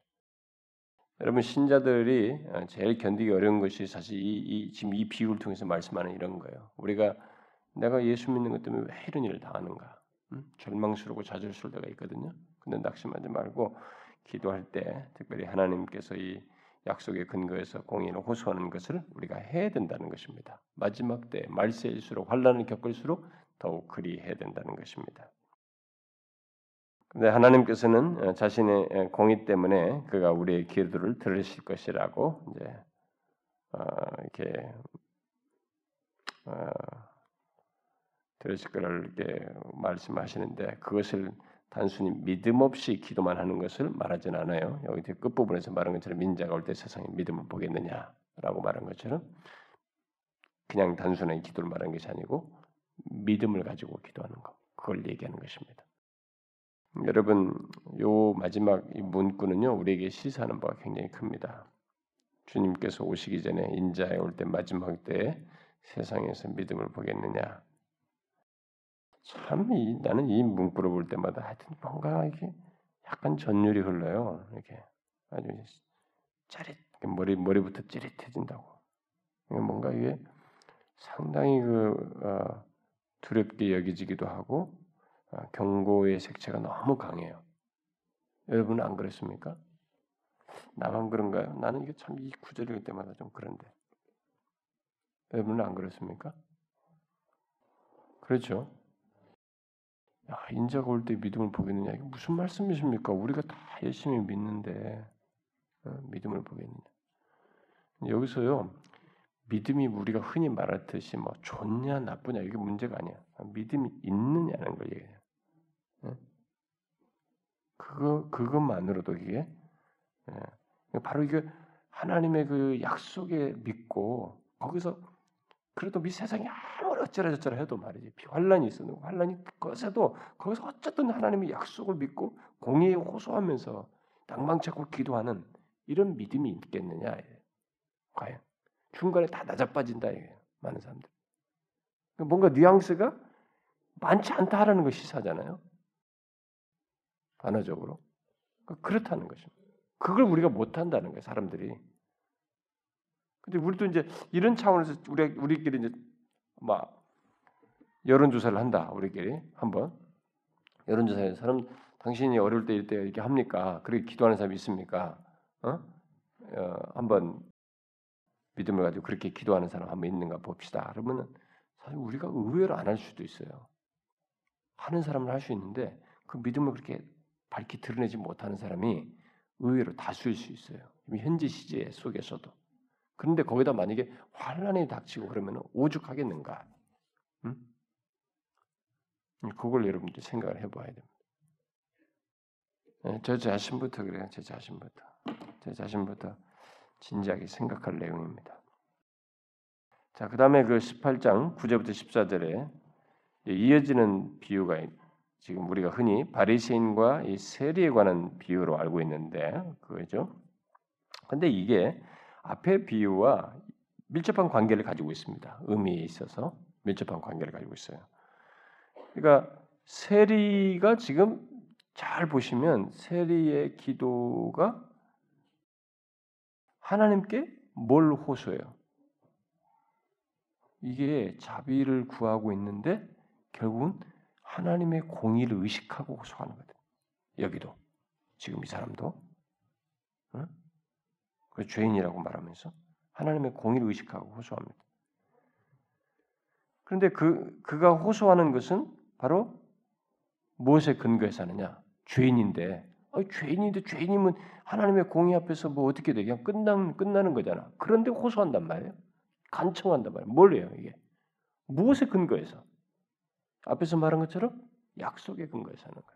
여러분 신자들이 제일 견디기 어려운 것이 사실 이, 이 지금 이 비유를 통해서 말씀하는 이런 거예요. 우리가 내가 예수 믿는 것 때문에 왜 이런 일을 당하는가? 음? 절망스럽고 좌절스러울 때가 있거든요. 근데 낙심하지 말고 기도할 때 특별히 하나님께서 이 약속의 근거에서 공의를 호소하는 것을 우리가 해야 된다는 것입니다. 마지막 때 말세일수록 환란을 겪을수록 더욱 그리 해야 된다는 것입니다. 근데 하나님께서는 어, 자신의 어, 공의 때문에 그가 우리의 기도를 들으실 것이라고 이제 어, 이렇게 어, 들으실 거를 이렇게 말씀하시는데 그것을 단순히 믿음 없이 기도만 하는 것을 말하진 않아요. 여기 끝 부분에서 말한 것처럼 민자가 올 때 세상에 믿음을 보겠느냐라고 말한 것처럼 그냥 단순한 기도를 말한 것이 아니고 믿음을 가지고 기도하는 것 그걸 얘기하는 것입니다. 여러분 요 마지막 문구는요 우리에게 시사하는 바가 굉장히 큽니다. 주님께서 오시기 전에 인자에 올 때 마지막 때에 세상에서 믿음을 보겠느냐 참 이, 나는 이 문구를 볼 때마다 하여튼 뭔가 이게 약간 전율이 흘러요. 이렇게 아주 짜릿 머리 머리부터 찌릿해진다고. 뭔가 이게 상당히 그 어, 두렵게 여기지기도 하고 어, 경고의 색채가 너무 강해요. 여러분은 안 그랬습니까? 나만 그런가요? 나는 이게 참 이 구절 읽을 때마다 좀 그런데 여러분은 안 그렇습니까? 그렇죠. 야, 인자가 올 때 믿음을 보겠느냐? 이게 무슨 말씀이십니까? 우리가 다 열심히 믿는데 어, 믿음을 보겠느냐? 여기서요 믿음이 우리가 흔히 말하듯이 뭐 좋냐 나쁘냐 이게 문제가 아니야. 믿음이 있느냐는 걸 얘기해요. 어? 그거 그것만으로도 이게 예. 바로 이게 하나님의 그 약속에 믿고 거기서 그래도 미 세상이 아무리 어쩌라 저쩌라 해도 말이지 환란이 있어도 환란이 거세도 거기서 어쨌든 하나님의 약속을 믿고 공의에 호소하면서 낭망치 않고 기도하는 이런 믿음이 있겠느냐 과연. 중간에 다 낮아빠진다 이게 많은 사람들. 뭔가 뉘앙스가 많지 않다라는 걸 시사하잖아요. 반어적으로. 그렇다는 것입니다. 그걸 우리가 못한다는 거예요 사람들이 근데 우리도 이제 이런 차원에서 우리 우리끼리 이제 막 여론 조사를 한다. 우리끼리 한번 여론 조사에 사람 당신이 어려울 때 이럴 때 이렇게 합니까? 그렇게 기도하는 사람이 있습니까? 어? 어 한번 믿음을 가지고 그렇게 기도하는 사람 한번 있는가 봅시다. 그러면은 사실 우리가 의외로 안 할 수도 있어요. 하는 사람은 할 수 있는데 그 믿음을 그렇게 밝히 드러내지 못하는 사람이 의외로 다수일 수 있어요. 현재 시제 속에서도. 그런데 거기다 만약에 환란이 닥치고 그러면 오죽하겠는가? 응? 그걸 여러분들 생각을 해봐야 됩니다. 네, 저 자신부터 그래요. 제 자신부터. 제 자신부터 진지하게 생각할 내용입니다. 자, 그 다음에 그 18장 9절부터 14절에 이어지는 비유가 지금 우리가 흔히 바리새인과 이 세리에 관한 비유로 알고 있는데 그거죠. 근데 이게 앞의 비유와 밀접한 관계를 가지고 있습니다. 의미에 있어서 밀접한 관계를 가지고 있어요. 그러니까 세리가 지금 잘 보시면 세리의 기도가 하나님께 뭘 호소해요? 이게 자비를 구하고 있는데 결국은 하나님의 공의를 의식하고 호소하는 거든. 여기도 지금 이 사람도 응? 그 죄인이라고 말하면서 하나님의 공의를 의식하고 호소합니다. 그런데 그 그가 호소하는 것은 바로 무엇에 근거해서 하느냐? 죄인인데, 아 죄인인데 죄인이면 하나님의 공의 앞에서 뭐 어떻게 되 그냥 끝나 끝나는 거잖아. 그런데 호소한단 말이에요. 간청한단 말이에요. 뭘래요 이게? 무엇에 근거해서? 앞에서 말한 것처럼 약속에 근거해서 하는 거예요.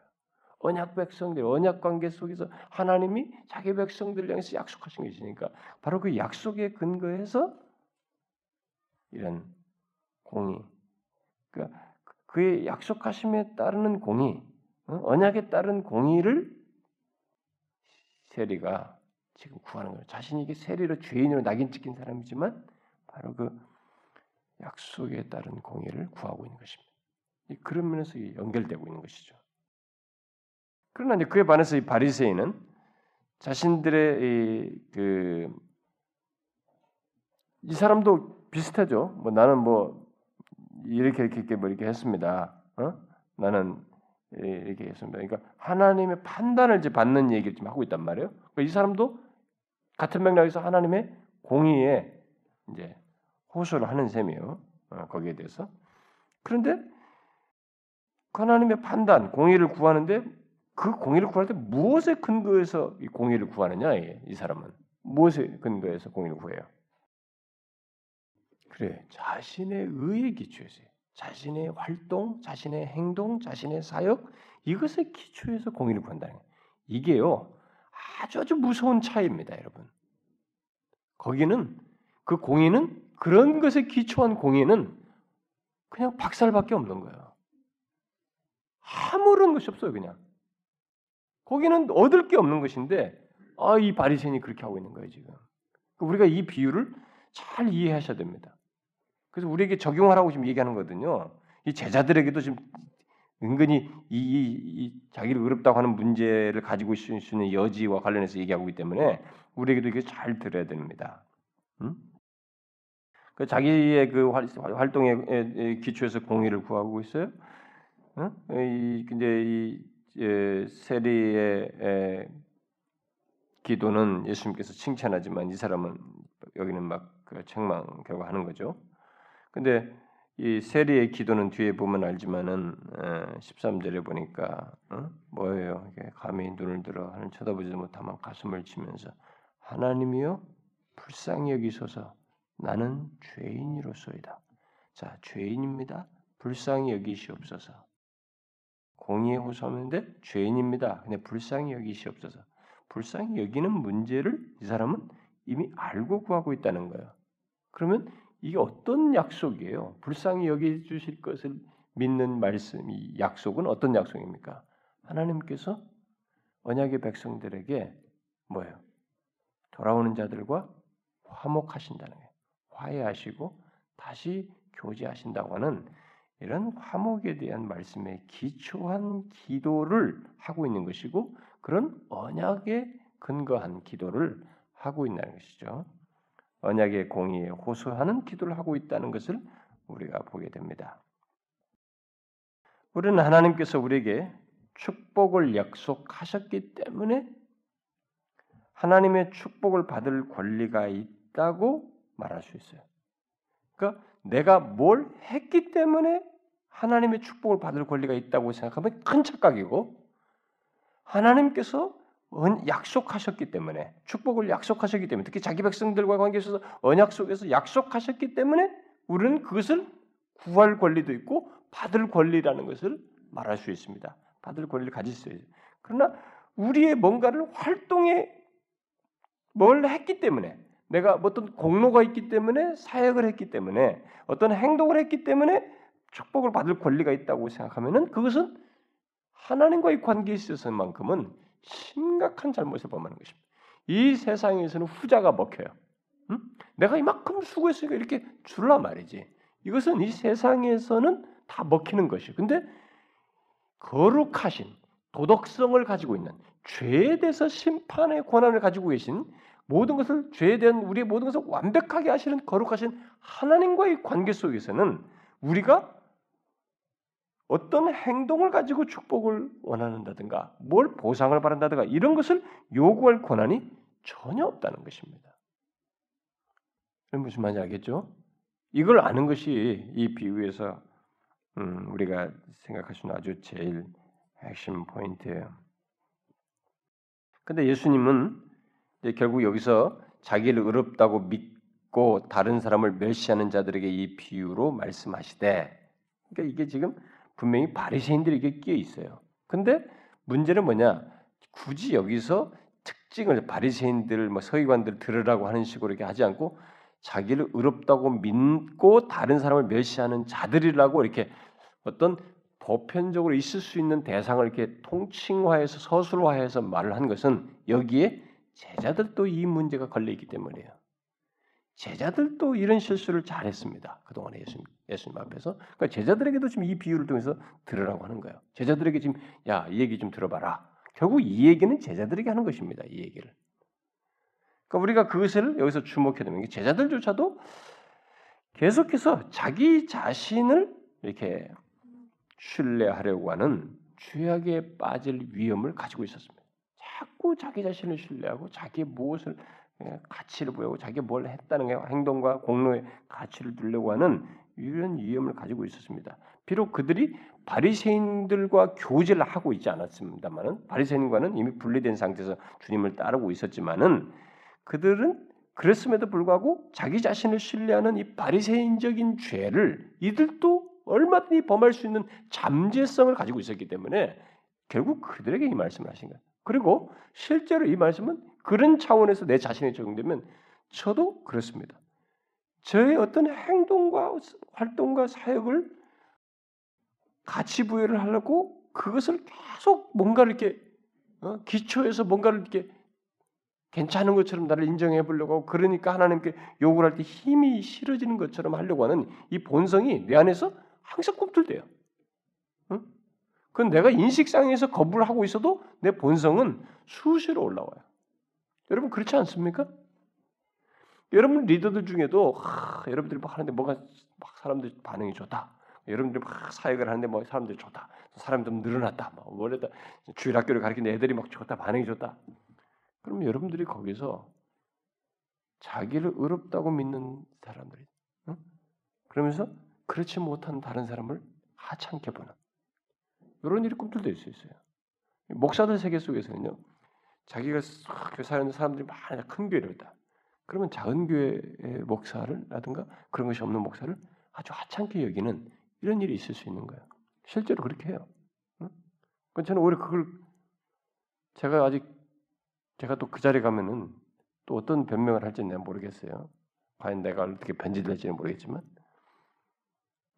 언약 백성들, 언약 관계 속에서 하나님이 자기 백성들을 향해서 약속하신 것이니까 바로 그 약속에 근거해서 이런 공의, 그러니까 그의 약속하심에 따르는 공의, 어? 언약에 따른 공의를 세리가 지금 구하는 거예요. 자신이 세리로 죄인으로 낙인 찍힌 사람이지만 바로 그 약속에 따른 공의를 구하고 있는 것입니다. 그런 면에서 연결되고 있는 것이죠. 그러나 이제 그에 반해서 이 바리새인은 자신들의 이, 그, 이 사람도 비슷하죠. 뭐 나는 뭐 이렇게 이렇게 뭐 이렇게 했습니다. 어? 나는 이렇게 했습니다. 그러니까 하나님의 판단을 이제 받는 얘기를 지금 하고 있단 말이에요. 그러니까 이 사람도 같은 맥락에서 하나님의 공의에 이제 호소를 하는 셈이에요. 어, 거기에 대해서. 그런데 그 하나님의 판단, 공의를 구하는데 그 공의를 구할 때 무엇에 근거해서 이 공의를 구하느냐? 이 사람은 무엇에 근거해서 공의를 구해요? 그래 자신의 의에 기초해서 자신의 활동, 자신의 행동, 자신의 사역 이것에 기초해서 공의를 구한다는 거예요. 이게요 아주 아주 무서운 차이입니다, 여러분. 거기는 그 공의는 그런 것에 기초한 공의는 그냥 박살밖에 없는 거예요. 아무런 것이 없어요, 그냥. 거기는 얻을 게 없는 것인데, 아, 이 바리새인이 그렇게 하고 있는 거예요, 지금. 우리가 이 비유를 잘 이해하셔야 됩니다. 그래서 우리에게 적용하라고 지금 얘기하는 거거든요. 이 제자들에게도 지금 은근히 이, 이, 이 자기를 어렵다고 하는 문제를 가지고 있을 수 있는 여지와 관련해서 얘기하고 있기 때문에 우리에게도 이게 잘 들어야 됩니다. 음? 그 자기의 그 활동에 기초해서 공의를 구하고 있어요. 어? 이 근데 이 에, 세리의 기도는 예수님께서 칭찬하지만 이 사람은 여기는 막그 책망 결과 하는 거죠. 근데 이 세리의 기도는 뒤에 보면 알지만은 13절에 보니까 어? 뭐예요? 감히 눈을 들어 하늘 쳐다보지도 못하면 가슴을 치면서 하나님이여 불쌍히 여기소서 나는 죄인이로소이다. 자, 죄인입니다. 불쌍히 여기시옵소서. 공의에 호소하는데 죄인입니다. 근데 불쌍히 여기시옵소서. 불쌍히 여기는 문제를 이 사람은 이미 알고 구하고 있다는 거예요. 그러면 이게 어떤 약속이에요? 불쌍히 여기 주실 것을 믿는 말씀, 이 약속은 어떤 약속입니까? 하나님께서 언약의 백성들에게 뭐예요? 돌아오는 자들과 화목하신다는 거예요. 화해하시고 다시 교제하신다고 하는 이런 화목에 대한 말씀에 기초한 기도를 하고 있는 것이고 그런 언약에 근거한 기도를 하고 있다는 것이죠. 언약의 공의에 호소하는 기도를 하고 있다는 것을 우리가 보게 됩니다. 우리는 하나님께서 우리에게 축복을 약속하셨기 때문에 하나님의 축복을 받을 권리가 있다고 말할 수 있어요. 그러니까 내가 뭘 했기 때문에 하나님의 축복을 받을 권리가 있다고 생각하면 큰 착각이고 하나님께서 약속하셨기 때문에 축복을 약속하셨기 때문에 특히 자기 백성들과 관계에 있어서 언약 속에서 약속하셨기 때문에 우리는 그것을 구할 권리도 있고 받을 권리라는 것을 말할 수 있습니다. 받을 권리를 가질 수 있어요. 그러나 우리의 뭔가를 활동에 뭘 했기 때문에 내가 어떤 공로가 있기 때문에 사역을 했기 때문에 어떤 행동을 했기 때문에 축복을 받을 권리가 있다고 생각하면은 그것은 하나님과의 관계에 있어서만큼은 심각한 잘못을 범하는 것입니다. 이 세상에서는 후자가 먹혀요. 응? 내가 이만큼 수고했으니까 이렇게 줄라 말이지. 이것은 이 세상에서는 다 먹히는 것이에요. 근데 거룩하신 도덕성을 가지고 있는 죄에 대해서 심판의 권한을 가지고 계신 모든 것을 죄에 대한 우리의 모든 것을 완벽하게 하시는 거룩하신 하나님과의 관계 속에서는 우리가 어떤 행동을 가지고 축복을 원하는다든가 뭘 보상을 바란다든가 이런 것을 요구할 권한이 전혀 없다는 것입니다. 무슨 말인지 알겠죠? 이걸 아는 것이 이 비유에서 음, 우리가 생각할 수 있는 아주 제일 핵심 포인트예요. 근데 예수님은 결국 여기서 자기를 의롭다고 믿고 다른 사람을 멸시하는 자들에게 이 비유로 말씀하시되 그러니까 이게 지금 분명히 바리새인들에게 끼어 있어요. 근데 문제는 뭐냐? 굳이 여기서 특징을 바리새인들 뭐 서기관들 들으라고 하는 식으로 이렇게 하지 않고 자기를 의롭다고 믿고 다른 사람을 멸시하는 자들이라고 이렇게 어떤 보편적으로 있을 수 있는 대상을 이렇게 통칭화해서 서술화해서 말을 한 것은 여기에 제자들도 이 문제가 걸려 있기 때문이에요. 제자들도 이런 실수를 잘했습니다. 그동안에 예수님, 예수님 앞에서. 그러니까 제자들에게도 지금 이 비유를 통해서 들으라고 하는 거예요. 제자들에게 지금 야, 이 얘기 좀 들어봐라. 결국 이 얘기는 제자들에게 하는 것입니다. 이 얘기를. 그러니까 우리가 그것을 여기서 주목해야 되는 게 제자들조차도 계속해서 자기 자신을 이렇게 신뢰하려고 하는 죄악에 빠질 위험을 가지고 있었습니다. 자꾸 자기 자신을 신뢰하고 자기 무엇을 예, 가치를 보이고 자기가 뭘 했다는 행동과 공로의 가치를 두려고 하는 이런 위험을 가지고 있었습니다. 비록 그들이 바리새인들과 교제를 하고 있지 않았습니다만은 바리새인과는 이미 분리된 상태에서 주님을 따르고 있었지만은 그들은 그랬음에도 불구하고 자기 자신을 신뢰하는 이 바리새인적인 죄를 이들도 얼마든지 범할 수 있는 잠재성을 가지고 있었기 때문에 결국 그들에게 이 말씀을 하신 거예요. 그리고 실제로 이 말씀은 그런 차원에서 내 자신에 적용되면 저도 그렇습니다. 저의 어떤 행동과 활동과 사역을 가치 부여를 하려고 그것을 계속 뭔가를 이렇게 어? 기초에서 뭔가를 이렇게 괜찮은 것처럼 나를 인정해 보려고 하고 그러니까 하나님께 요구를 할 때 힘이 실어지는 것처럼 하려고 하는 이 본성이 내 안에서 항상 꿈틀대요. 응? 그건 내가 인식상에서 거부를 하고 있어도 내 본성은 수시로 올라와요. 여러분 그렇지 않습니까? 여러분 리더들 중에도 하, 여러분들이 막 하는데 뭐가 막 사람들 반응이 좋다. 여러분들이 막 사역을 하는데 뭐 사람들이 좋다. 사람 좀 늘어났다. 뭐 원래 다 주일학교를 가르치는 애들이 막 좋다. 반응이 좋다. 그럼 여러분들이 거기서 자기를 의롭다고 믿는 사람들이 응? 그러면서 그렇지 못한 다른 사람을 하찮게 보는 이런 일이 꿈틀댈 수 있어요. 목사들 세계 속에서는요. 자기가 교사하는 사람들이 많은 큰 교회를 있다. 그러면 작은 교회의 목사를라든가 그런 것이 없는 목사를 아주 하찮게 여기는 이런 일이 있을 수 있는 거예요. 실제로 그렇게 해요. 응? 저는 오히려 그걸 제가 아직 제가 또 그 자리에 가면은 또 어떤 변명을 할지는 내가 모르겠어요. 과연 내가 어떻게 변질될지는 모르겠지만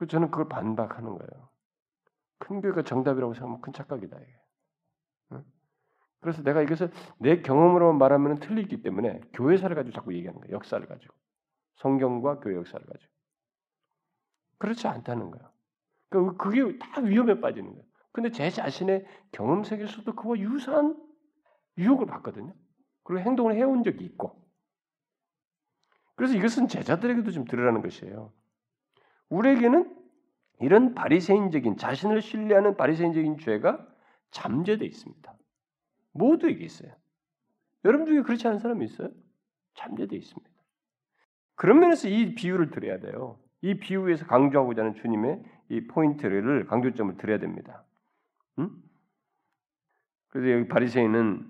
저는 그걸 반박하는 거예요. 큰 교회가 정답이라고 생각하면 큰 착각이다 이게. 그래서 내가 이것을 내 경험으로만 말하면 틀리기 때문에 교회사를 가지고 자꾸 얘기하는 거예요. 역사를 가지고. 성경과 교회 역사를 가지고. 그렇지 않다는 거예요. 그러니까 그게 다 위험에 빠지는 거예요. 근데 제 자신의 경험 세계에서도 그와 유사한 유혹을 받거든요. 그리고 행동을 해온 적이 있고. 그래서 이것은 제자들에게도 좀 들으라는 것이에요. 우리에게는 이런 바리새인적인 자신을 신뢰하는 바리새인적인 죄가 잠재되어 있습니다. 모두에게 있어요. 여러분 중에 그렇지 않은 사람이 있어요? 잠재되어 있습니다. 그런 면에서 이 비유를 들어야 돼요. 이 비유에서 강조하고자 하는 주님의 이 포인트를 강조점을 드려야 됩니다. 응? 그래서 여기 바리새인은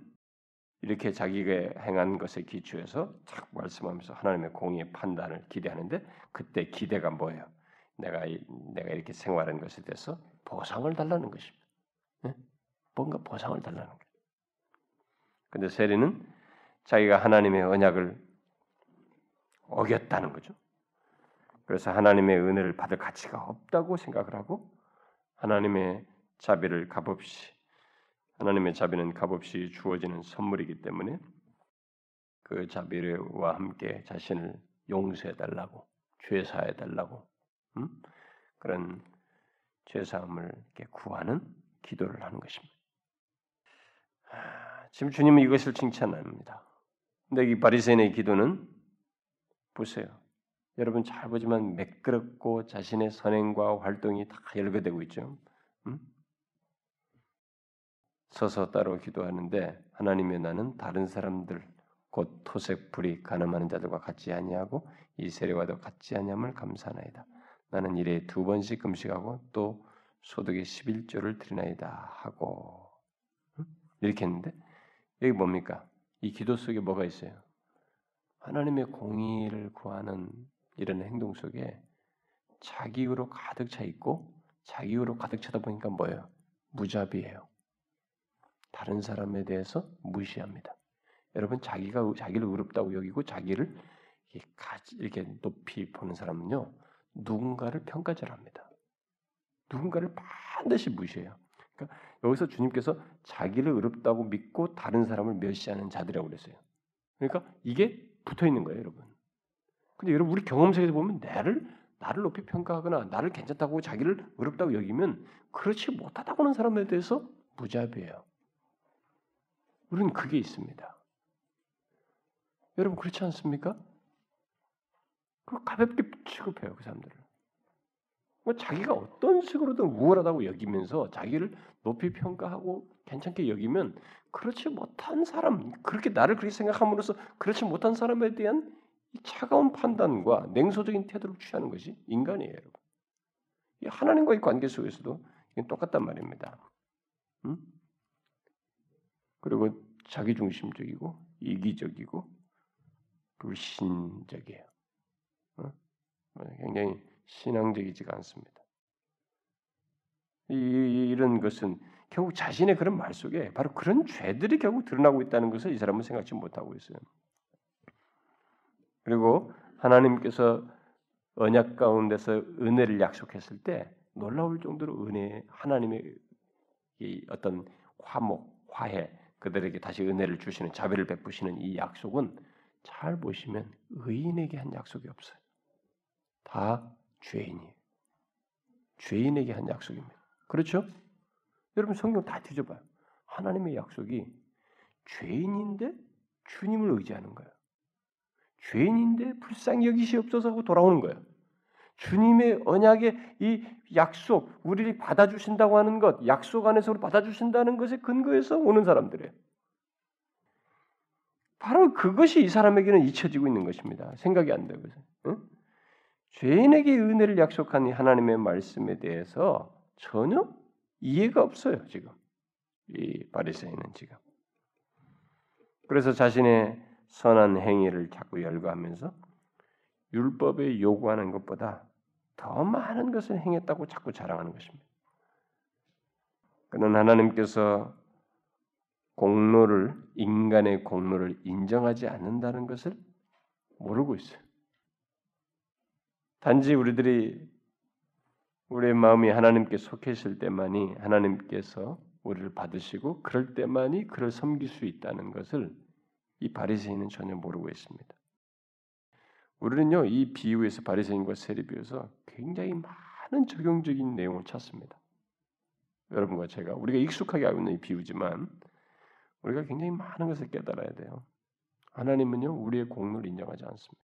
이렇게 자기가 행한 것에 기초해서 탁 말씀하면서 하나님의 공의의 판단을 기대하는데 그때 기대가 뭐예요? 내가 내가 이렇게 생활한 것에 대해서 보상을 달라는 것입니다. 네? 뭔가 보상을 달라는 거예요. 근데 세리는 자기가 하나님의 언약을 어겼다는 거죠. 그래서 하나님의 은혜를 받을 가치가 없다고 생각을 하고 하나님의 자비를 값없이 하나님의 자비는 값없이 주어지는 선물이기 때문에 그 자비와 함께 자신을 용서해 달라고 죄 사해 달라고 음? 그런 죄 사함을 구하는 기도를 하는 것입니다. 지금 주님은 이것을 칭찬합니다. 근데 이 바리새인의 기도는 보세요. 여러분 잘 보지만 매끄럽고 자신의 선행과 활동이 다 열거되고 있죠. 음? 서서 따로 기도하는데 하나님의 나는 다른 사람들 곧 토색 불이 가늠하는 자들과 같지 아니하고 이 세례와도 같지 아니함을 감사하나이다. 나는 일에 두 번씩 금식하고 또 소득의 11조를 드리나이다 하고 이렇게 했는데 여기 뭡니까? 이 기도 속에 뭐가 있어요? 하나님의 공의를 구하는 이런 행동 속에 자기로 가득 차 있고 자기로 가득 차다 보니까 뭐예요? 무자비해요. 다른 사람에 대해서 무시합니다. 여러분 자기가 자기를 의롭다고 여기고 자기를 이렇게 높이 보는 사람은요 누군가를 평가절합니다. 누군가를 반드시 무시해요. 그러니까 여기서 주님께서 자기를 의롭다고 믿고 다른 사람을 멸시하는 자들이라고 그랬어요. 그러니까 이게 붙어 있는 거예요, 여러분. 근데 여러분 우리 경험 속에서 보면 나를 나를 높이 평가하거나 나를 괜찮다고 자기를 의롭다고 여기면 그렇지 못하다고 하는 사람에 대해서 무자비해요. 우리는 그게 있습니다. 여러분 그렇지 않습니까? 그 가볍게 취급해요 그 사람들을. 뭐 자기가 어떤 식으로든 우월하다고 여기면서 자기를 높이 평가하고 괜찮게 여기면 그렇지 못한 사람, 그렇게 나를 그렇게 생각함으로써 그렇지 못한 사람에 대한 차가운 판단과 냉소적인 태도를 취하는 것이 인간이에요, 여러분. 하나님과의 관계 속에서도 똑같단 말입니다. 음? 그리고 자기중심적이고 이기적이고 불신적이에요. 어? 굉장히 신앙적이지가 않습니다. 이, 이런 것은 결국 자신의 그런 말 속에 바로 그런 죄들이 결국 드러나고 있다는 것을 이 사람은 생각지 못하고 있어요. 그리고 하나님께서 언약 가운데서 은혜를 약속했을 때 놀라울 정도로 은혜 하나님의 어떤 화목, 화해, 그들에게 다시 은혜를 주시는 자비를 베푸시는 이 약속은 잘 보시면 의인에게 한 약속이 없어요. 다 죄인이에요. 죄인에게 한 약속입니다. 그렇죠? 여러분 성경 다 뒤져봐요. 하나님의 약속이 죄인인데 주님을 의지하는 거예요. 죄인인데 불쌍히 여기시옵소서 하고 돌아오는 거예요. 주님의 언약의 이 약속, 우리를 받아주신다고 하는 것, 약속 안에서 받아주신다는 것에 근거해서 오는 사람들이에요. 바로 그것이 이 사람에게는 잊혀지고 있는 것입니다. 생각이 안 되고. 응? 죄인에게 은혜를 약속한 하나님의 말씀에 대해서 전혀 이해가 없어요, 지금. 이 바리새인은 지금. 그래서 자신의 선한 행위를 자꾸 열거하면서 율법에 요구하는 것보다 더 많은 것을 행했다고 자꾸 자랑하는 것입니다. 그는 하나님께서 공로를 인간의 공로를 인정하지 않는다는 것을 모르고 있어요. 단지 우리들이 우리의 마음이 하나님께 속해 있을 때만이 하나님께서 우리를 받으시고 그럴 때만이 그를 섬길 수 있다는 것을 이 바리새인은 전혀 모르고 있습니다. 우리는요 이 비유에서 바리새인과 세리비유에서 굉장히 많은 적용적인 내용을 찾습니다. 여러분과 제가 우리가 익숙하게 알고 있는 이 비유지만 우리가 굉장히 많은 것을 깨달아야 돼요. 하나님은요 우리의 공로를 인정하지 않습니다.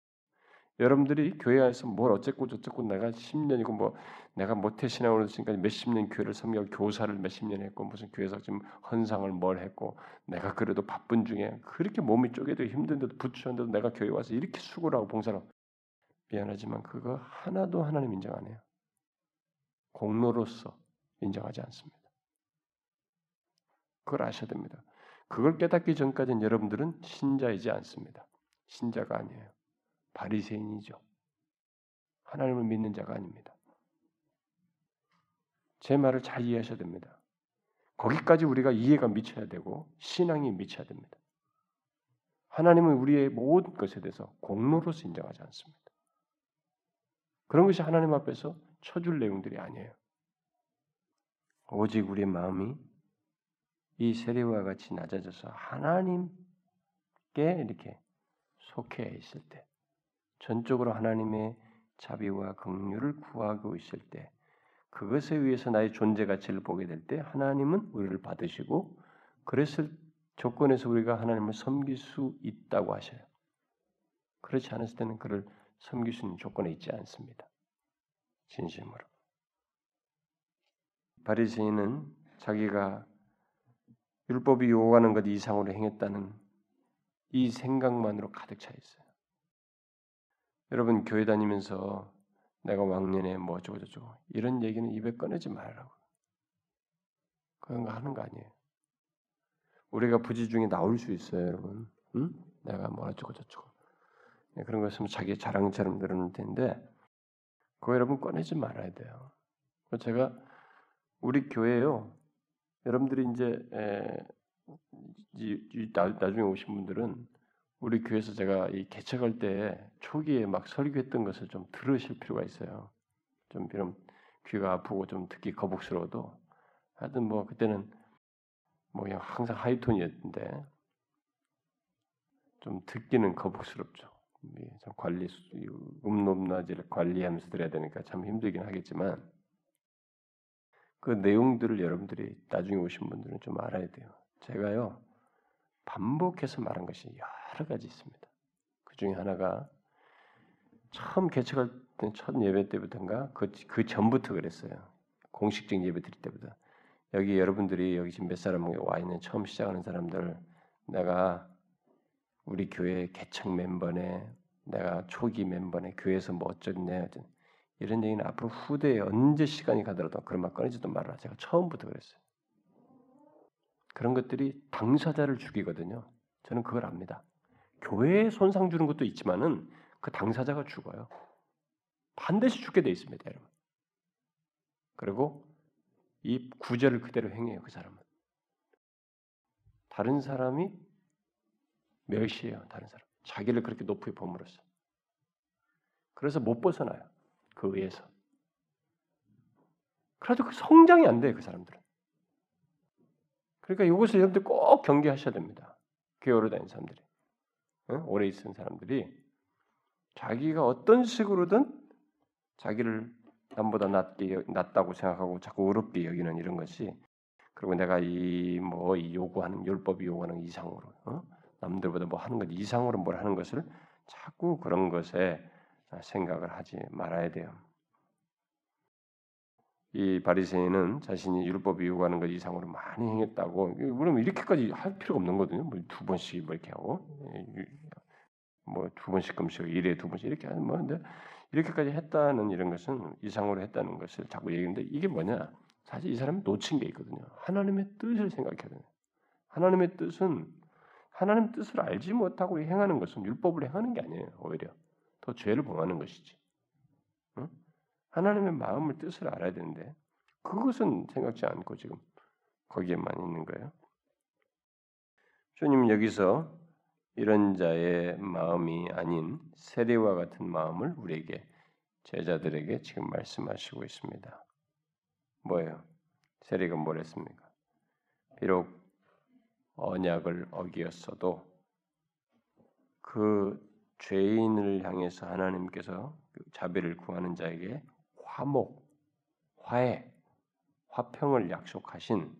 여러분들이 교회 안에서 뭘 어쨌고 저쨌고 내가 10년이고 뭐 내가 모태 신앙으로 지금까지 몇십 년 교회를 섬겨 교사를 몇십 년 했고 무슨 교회에서 지금 헌상을 뭘 했고 내가 그래도 바쁜 중에 그렇게 몸이 쪼개도 힘든데도 부추는데도 내가 교회 와서 이렇게 수고를 하고 봉사를 미안하지만 그거 하나도 하나님 인정 안 해요. 공로로서 인정하지 않습니다. 그걸 아셔야 됩니다. 그걸 깨닫기 전까지는 여러분들은 신자이지 않습니다. 신자가 아니에요. 바리새인이죠. 하나님을 믿는 자가 아닙니다. 제 말을 잘 이해하셔야 됩니다. 거기까지 우리가 이해가 미쳐야 되고 신앙이 미쳐야 됩니다. 하나님은 우리의 모든 것에 대해서 공로로서 인정하지 않습니다. 그런 것이 하나님 앞에서 쳐줄 내용들이 아니에요. 오직 우리의 마음이 이 세례와 같이 낮아져서 하나님께 이렇게 속해 있을 때, 전적으로 하나님의 자비와 긍휼을 구하고 있을 때, 그것에 의해서 나의 존재 가치를 보게 될 때, 하나님은 우리를 받으시고, 그랬을 조건에서 우리가 하나님을 섬길 수 있다고 하셔요. 그렇지 않았을 때는 그를 섬길 수 있는 조건에 있지 않습니다. 진심으로. 바리새인은 자기가 율법이 요구하는 것 이상으로 행했다는 이 생각만으로 가득 차 있어요. 여러분 교회 다니면서 내가 왕년에 뭐 어쩌고 저쩌고 이런 얘기는 입에 꺼내지 말라고. 그런 거 하는 거 아니에요. 우리가 부지 중에 나올 수 있어요, 여러분. 응? 내가 뭐 어쩌고 저쩌고. 네, 그런 것은 자기 자랑처럼 늘어날 텐데 그거 여러분 꺼내지 말아야 돼요. 제가 우리 교회요. 여러분들이 이제 에, 나중에 오신 분들은 우리 교회에서 제가 이 개척할 때 초기에 막 설교했던 것을 좀 들으실 필요가 있어요. 좀 비록 귀가 아프고 좀 듣기 거북스러워도 하여튼 뭐 그때는 뭐 그냥 항상 하이톤이었는데 좀 듣기는 거북스럽죠. 참 관리 음높낮이를 관리하면서 들어야 되니까 참 힘들긴 하겠지만 그 내용들을 여러분들이 나중에 오신 분들은 좀 알아야 돼요. 제가요 반복해서 말한 것이 여러 가지 있습니다. 그 중에 하나가 처음 개척할 때 첫 예배 때부터인가 그, 그 전부터 그랬어요. 공식적 예배 드릴 때부터 여기 여러분들이 여기 지금 몇 사람 와 있는 처음 시작하는 사람들 내가 우리 교회 개척 멤버네 내가 초기 멤버네 교회에서 뭐 어쩌네 이런 얘기는 앞으로 후대에 언제 시간이 가더라도 그런 말 꺼내지도 말라 제가 처음부터 그랬어요. 그런 것들이 당사자를 죽이거든요. 저는 그걸 압니다. 교회에 손상 주는 것도 있지만은 그 당사자가 죽어요. 반드시 죽게 돼 있습니다, 여러분. 그리고 이 구절을 그대로 행해요, 그 사람은. 다른 사람이 멸시해요, 다른 사람. 자기를 그렇게 높이 범으로써. 그래서 못 벗어나요, 그 의에서. 그래도 그 성장이 안 돼, 그 사람들은. 그러니까 이것을 여러분들 꼭 경계하셔야 됩니다. 교회 오래 다닌 사람들이. 어? 오래 있은 사람들이 자기가 어떤 식으로든 자기를 남보다 낫게 낫다고 생각하고 자꾸 어렵게 여기는 이런 것이 그리고 내가 이 뭐이 뭐, 요구하는 율법이 요구하는 이상으로 어? 남들보다 뭐 하는 것 이상으로 뭘 하는 것을 자꾸 그런 것에 생각을 하지 말아야 돼요. 이 바리새인은 자신이 율법이 요구하는 것 이상으로 많이 행했다고 그러면 이렇게까지 할 필요가 없는 거거든요. 뭐 두 번씩 뭐 이렇게 하고 뭐 두 번씩 금식 일에 두 번씩 이렇게 하는 뭐 근데 이렇게까지 했다는 이런 것은 이상으로 했다는 것을 자꾸 얘기하는데 이게 뭐냐? 사실 이 사람이 놓친 게 있거든요. 하나님의 뜻을 생각해야 돼요. 하나님의 뜻은 하나님 뜻을 알지 못하고 행하는 것은 율법을 행하는 게 아니에요. 오히려 더 죄를 범하는 것이지. 응? 하나님의 마음을 뜻을 알아야 되는데 그것은 생각지 않고 지금 거기에만 있는 거예요. 주님 여기서 이런 자의 마음이 아닌 세례와 같은 마음을 우리에게 제자들에게 지금 말씀하시고 있습니다. 뭐예요? 세례가 뭐랬습니까? 비록 언약을 어기었어도 그 죄인을 향해서 하나님께서 그 자비를 구하는 자에게 화목, 화해, 화평을 약속하신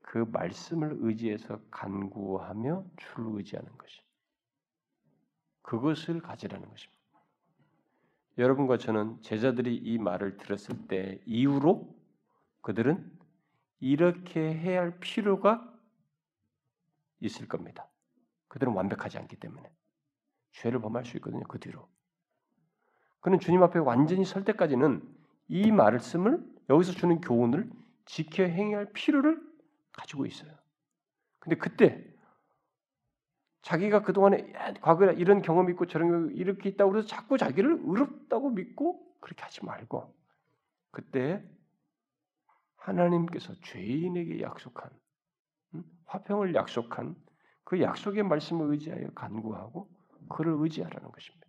그 말씀을 의지해서 간구하며 주를 의지하는 것이 그것을 가지라는 것입니다. 여러분과 저는 제자들이 이 말을 들었을 때 이후로 그들은 이렇게 해야 할 필요가 있을 겁니다. 그들은 완벽하지 않기 때문에 죄를 범할 수 있거든요. 그 뒤로. 그는 주님 앞에 완전히 설 때까지는 이 말씀을 여기서 주는 교훈을 지켜 행해야 할 필요를 가지고 있어요. 근데 그때 자기가 그동안에 과거에 이런 경험이 있고 저런 경험이 이렇게 있다고 해서 자꾸 자기를 의롭다고 믿고 그렇게 하지 말고 그때 하나님께서 죄인에게 약속한 화평을 약속한 그 약속의 말씀을 의지하여 간구하고 그를 의지하라는 것입니다.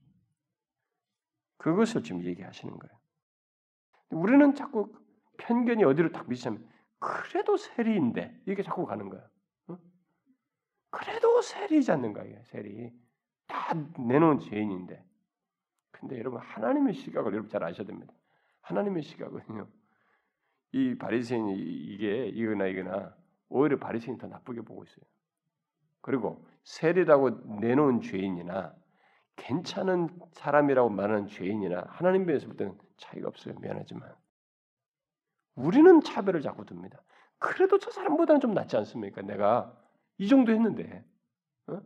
그것을 지금 얘기하시는 거예요. 우리는 자꾸 편견이 어디로 딱 미치냐면 그래도 세리인데 이게 자꾸 가는 거야. 어? 그래도 세리지 않는 거예요. 세리 다 내놓은 죄인인데. 근데 여러분 하나님의 시각을 여러분 잘 아셔야 됩니다. 하나님의 시각은요. 이 바리새인이 이게 이거나 이거나 오히려 바리새인이 더 나쁘게 보고 있어요. 그리고 세리라고 내놓은 죄인이나 괜찮은 사람이라고 말하는 죄인이나 하나님 배에서 볼 때는 차이가 없어요. 미안하지만 우리는 차별을 자꾸 둡니다. 그래도 저 사람보다는 좀 낫지 않습니까? 내가 이 정도 했는데 어?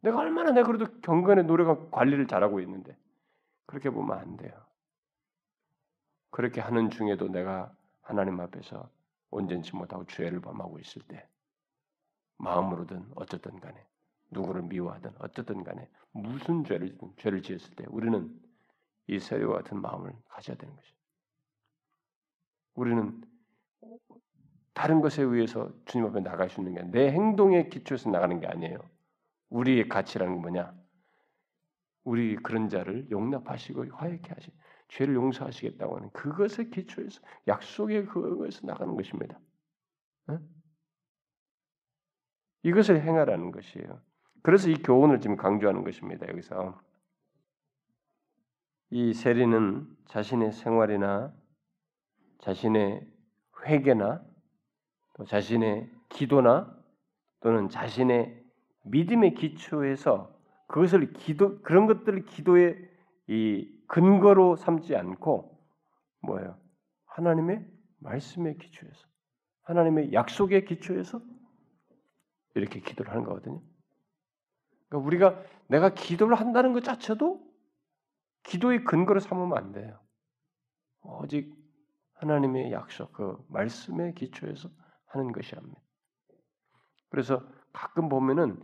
내가 얼마나 내가 그래도 경건의 노력과 관리를 잘하고 있는데 그렇게 보면 안 돼요. 그렇게 하는 중에도 내가 하나님 앞에서 온전치 못하고 죄를 범하고 있을 때 마음으로든 어쨌든 간에 누구를 미워하든 어쨌든 간에 무슨 죄를 죄를 지었을 때 우리는 이 세례와 같은 마음을 가져야 되는 것이죠. 우리는 다른 것에 의해서 주님 앞에 나갈 수 있는 게 내 행동의 기초에서 나가는 게 아니에요. 우리의 가치라는 게 뭐냐? 우리 그런 자를 용납하시고 화해케 하시, 죄를 용서하시겠다고 하는 그것의 기초에서 약속의 그것에서 나가는 것입니다. 네? 이것을 행하라는 것이에요. 그래서 이 교훈을 지금 강조하는 것입니다. 여기서 이 세리는 자신의 생활이나 자신의 회개나 또 자신의 기도나 또는 자신의 믿음의 기초에서 그것을 기도 그런 것들을 기도의 이 근거로 삼지 않고 뭐예요? 하나님의 말씀의 기초에서 하나님의 약속의 기초에서 이렇게 기도를 하는 거거든요. 그러니까 우리가 내가 기도를 한다는 것 자체도 기도의 근거로 삼으면 안 돼요. 오직 하나님의 약속, 그 말씀의 기초에서 하는 것이 합니다. 그래서 가끔 보면은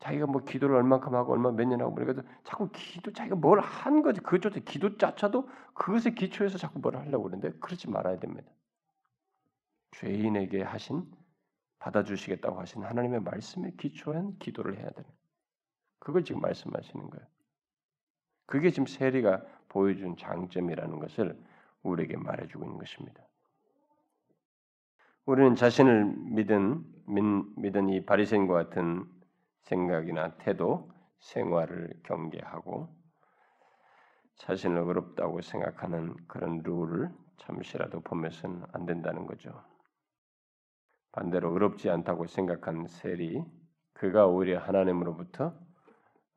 자기가 뭐 기도를 얼만큼 하고 얼마 몇 년 하고 그러니까 자꾸 기도 자기가 뭘 한 거지 그조차 기도 자체도 그것의 기초에서 자꾸 뭘 하려고 그러는데 그러지 말아야 됩니다. 죄인에게 하신 받아주시겠다고 하신 하나님의 말씀에 기초한 기도를 해야 되는 그걸 지금 말씀하시는 거예요. 그게 지금 세리가 보여준 장점이라는 것을 우리에게 말해주고 있는 것입니다. 우리는 자신을 믿은 믿은 이 바리새인과 같은 생각이나 태도, 생활을 경계하고 자신을 어렵다고 생각하는 그런 룰을 잠시라도 보면서는 안 된다는 거죠. 반대로 어렵지 않다고 생각한 셀이 그가 오히려 하나님으로부터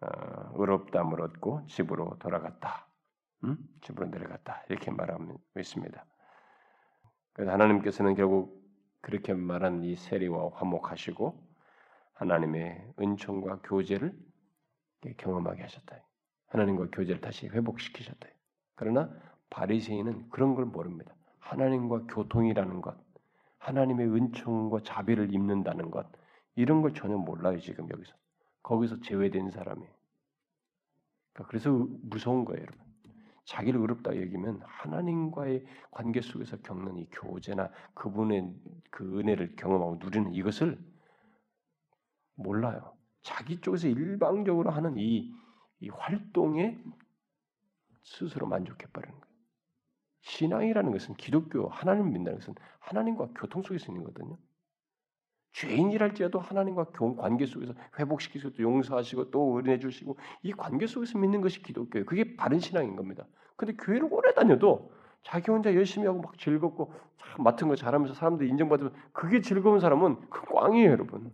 어, 의롭담을 얻고 집으로 돌아갔다. 음? 집으로 내려갔다. 이렇게 말하고 있습니다. 그래서 하나님께서는 결국 그렇게 말한 이 세리와 화목하시고 하나님의 은총과 교제를 경험하게 하셨다. 하나님과 교제를 다시 회복시키셨다. 그러나 바리새인은 그런 걸 모릅니다. 하나님과 교통이라는 것, 하나님의 은총과 자비를 입는다는 것 이런 걸 전혀 몰라요 지금 여기서 거기서 제외된 사람이. 그러니까 그래서 무서운 거예요, 여러분. 자기를 어렵다 여기면 하나님과의 관계 속에서 겪는 이 교제나 그분의 그 은혜를 경험하고 누리는 이것을 몰라요. 자기 쪽에서 일방적으로 하는 이, 이 활동에 스스로 만족해 버리는 거예요. 신앙이라는 것은 기독교 하나님을 믿는 것은 하나님과 교통 속에서 있는 거거든요. 죄인이랄지라도 하나님과 관계 속에서 회복시키시고 또 용서하시고 또 은혜 주시고 이 관계 속에서 믿는 것이 기독교예요. 그게 바른 신앙인 겁니다. 근데 교회를 오래 다녀도 자기 혼자 열심히 하고 막 즐겁고 참 맡은 거 잘하면서 사람들 인정받으면 그게 즐거운 사람은 그 꽝이에요, 여러분.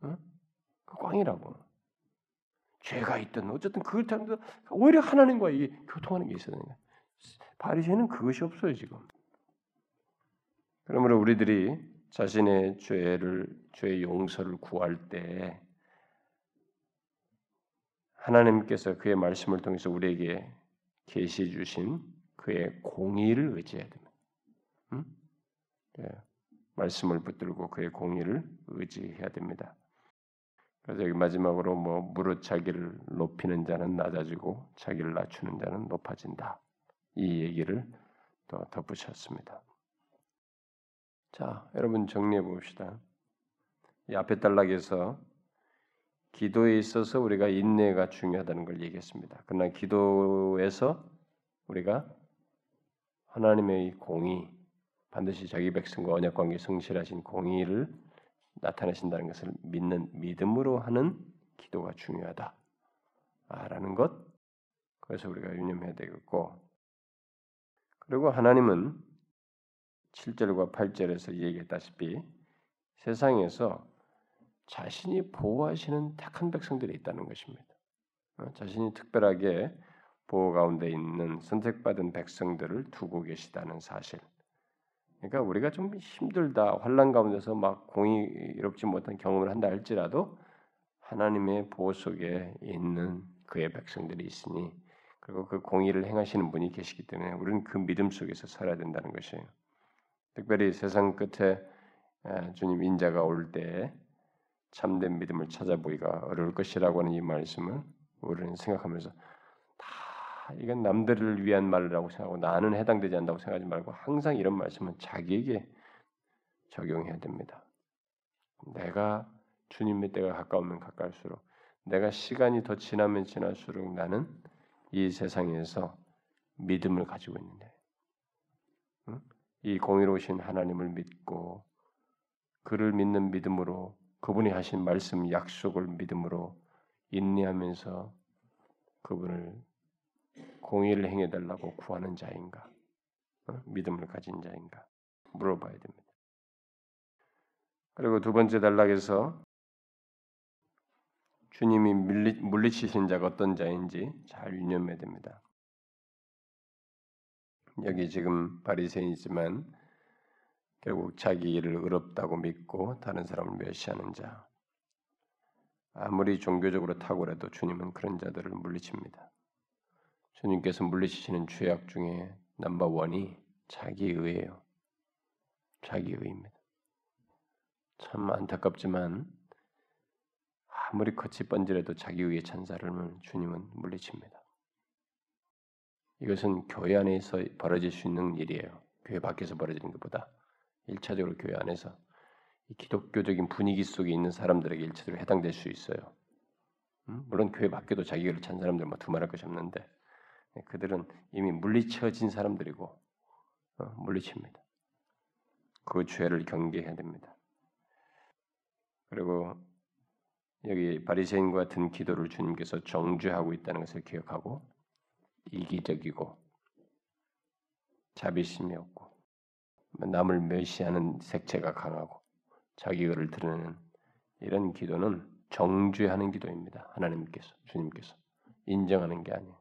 어? 그 꽝이라고. 죄가 있든 어쨌든 그걸 타는데 오히려 하나님과 이게 교통하는 게 있어야 거야. 바리새인은 그것이 없어요 지금. 그러므로 우리들이 자신의 죄를 죄의 용서를 구할 때 하나님께서 그의 말씀을 통해서 우리에게 계시 주신 그의 공의를 의지해야 됩니다. 응? 네. 말씀을 붙들고 그의 공의를 의지해야 됩니다. 그래서 여기 마지막으로 뭐 무릇 자기를 높이는 자는 낮아지고 자기를 낮추는 자는 높아진다. 이 얘기를 또 덧붙였습니다. 자, 여러분 정리해 봅시다. 이 앞에 단락에서 기도에 있어서 우리가 인내가 중요하다는 걸 얘기했습니다. 그러나 기도에서 우리가 하나님의 공의, 반드시 자기 백성과 언약 관계 성실하신 공의를 나타내신다는 것을 믿는 믿음으로 하는 기도가 중요하다라는 것. 그래서 우리가 유념해야 되겠고, 그리고 하나님은 7절과 8절에서 얘기했다시피 세상에서 자신이 보호하시는 택한 백성들이 있다는 것입니다. 어, 자신이 특별하게 보호 가운데 있는 선택받은 백성들을 두고 계시다는 사실. 그러니까 우리가 좀 힘들다 환란 가운데서 막 공의롭지 못한 경험을 한다 할지라도 하나님의 보호 속에 있는 그의 백성들이 있으니 그리고 그 공의를 행하시는 분이 계시기 때문에 우리는 그 믿음 속에서 살아야 된다는 것이에요. 특별히 세상 끝에 주님 인자가 올 때 참된 믿음을 찾아보기가 어려울 것이라고 하는 이 말씀을 우리는 생각하면서 다 이건 남들을 위한 말이라고 생각하고 나는 해당되지 않는다고 생각하지 말고 항상 이런 말씀은 자기에게 적용해야 됩니다. 내가 주님의 때가 가까우면 가까울수록 내가 시간이 더 지나면 지날수록 나는 이 세상에서 믿음을 가지고 있는데 응? 이 공의로우신 하나님을 믿고 그를 믿는 믿음으로 그분이 하신 말씀 약속을 믿음으로 인내하면서 그분을 공의를 행해 달라고 구하는 자인가 어? 믿음을 가진 자인가 물어봐야 됩니다. 그리고 두 번째 단락에서 주님이 물리, 물리치신 자가 어떤 자인지 잘 유념해야 됩니다. 여기 지금 바리새인이지만 결국 자기 일을 의롭다고 믿고 다른 사람을 멸시하는 자. 아무리 종교적으로 탁월해도 주님은 그런 자들을 물리칩니다. 주님께서 물리치시는 죄악 중에 넘버 원이 자기 의예요. 자기 의입니다. 참 안타깝지만 아무리 겉이 번지라도 자기 의의 찬사를 주님은 물리칩니다. 이것은 교회 안에서 벌어질 수 있는 일이에요. 교회 밖에서 벌어지는 것보다 일차적으로 교회 안에서 기독교적인 분위기 속에 있는 사람들에게 일차적으로 해당될 수 있어요. 음? 물론 교회 밖에도 자기를 찬 사람들 뭐 두말할 것이 없는데 네, 그들은 이미 물리쳐진 사람들이고 어, 물리칩니다. 그 죄를 경계해야 됩니다. 그리고 여기 바리새인 같은 기도를 주님께서 정죄하고 있다는 것을 기억하고 이기적이고 자비심이 없고 남을 멸시하는 색채가 강하고 자기 의를 드러내는 이런 기도는 정죄하는 기도입니다. 하나님께서 주님께서 인정하는 게 아니에요.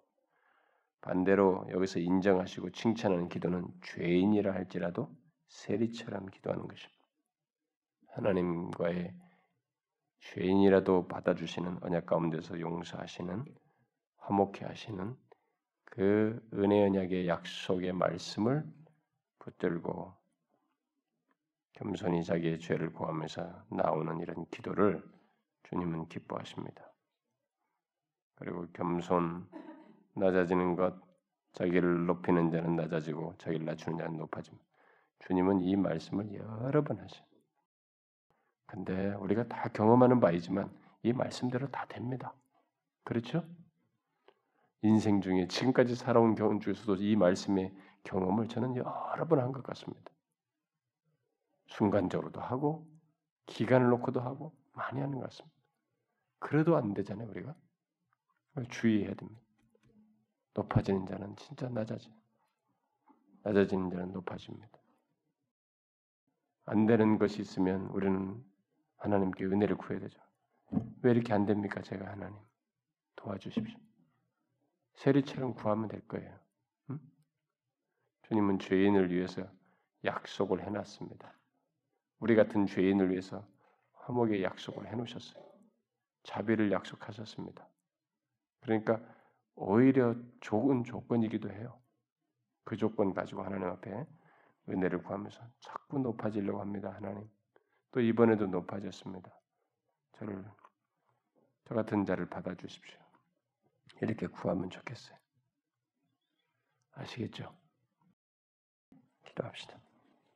반대로 여기서 인정하시고 칭찬하는 기도는 죄인이라 할지라도 세리처럼 기도하는 것입니다. 하나님과의 죄인이라도 받아주시는 언약 가운데서 용서하시는 화목해 하시는 그 은혜 언약의 약속의 말씀을 붙들고 겸손히 자기의 죄를 구하면서 나오는 이런 기도를 주님은 기뻐하십니다. 그리고 겸손 낮아지는 것 자기를 높이는 자는 낮아지고 자기를 낮추는 자는 높아집니다. 주님은 이 말씀을 여러 번 하셔요. 근데 우리가 다 경험하는 바이지만 이 말씀대로 다 됩니다. 그렇죠? 인생 중에 지금까지 살아온 경험 중에서도 이 말씀의 경험을 저는 여러 번 한 것 같습니다. 순간적으로도 하고 기간을 놓고도 하고 많이 하는 것 같습니다. 그래도 안 되잖아요, 우리가. 주의해야 됩니다. 높아지는 자는 진짜 낮아지. 낮아지는 자는 높아집니다. 안 되는 것이 있으면 우리는 하나님께 은혜를 구해야 되죠. 왜 이렇게 안 됩니까, 제가 하나님? 도와주십시오. 세리처럼 구하면 될 거예요. 응? 주님은 죄인을 위해서 약속을 해놨습니다. 우리 같은 죄인을 위해서 화목의 약속을 해놓으셨어요. 자비를 약속하셨습니다. 그러니까 오히려 좋은 조건이기도 해요. 그 조건 가지고 하나님 앞에 은혜를 구하면서 자꾸 높아지려고 합니다. 하나님. 또 이번에도 높아졌습니다. 저를 저 같은 자를 받아 주십시오. 이렇게 구하면 좋겠어요. 아시겠죠? 기도합시다.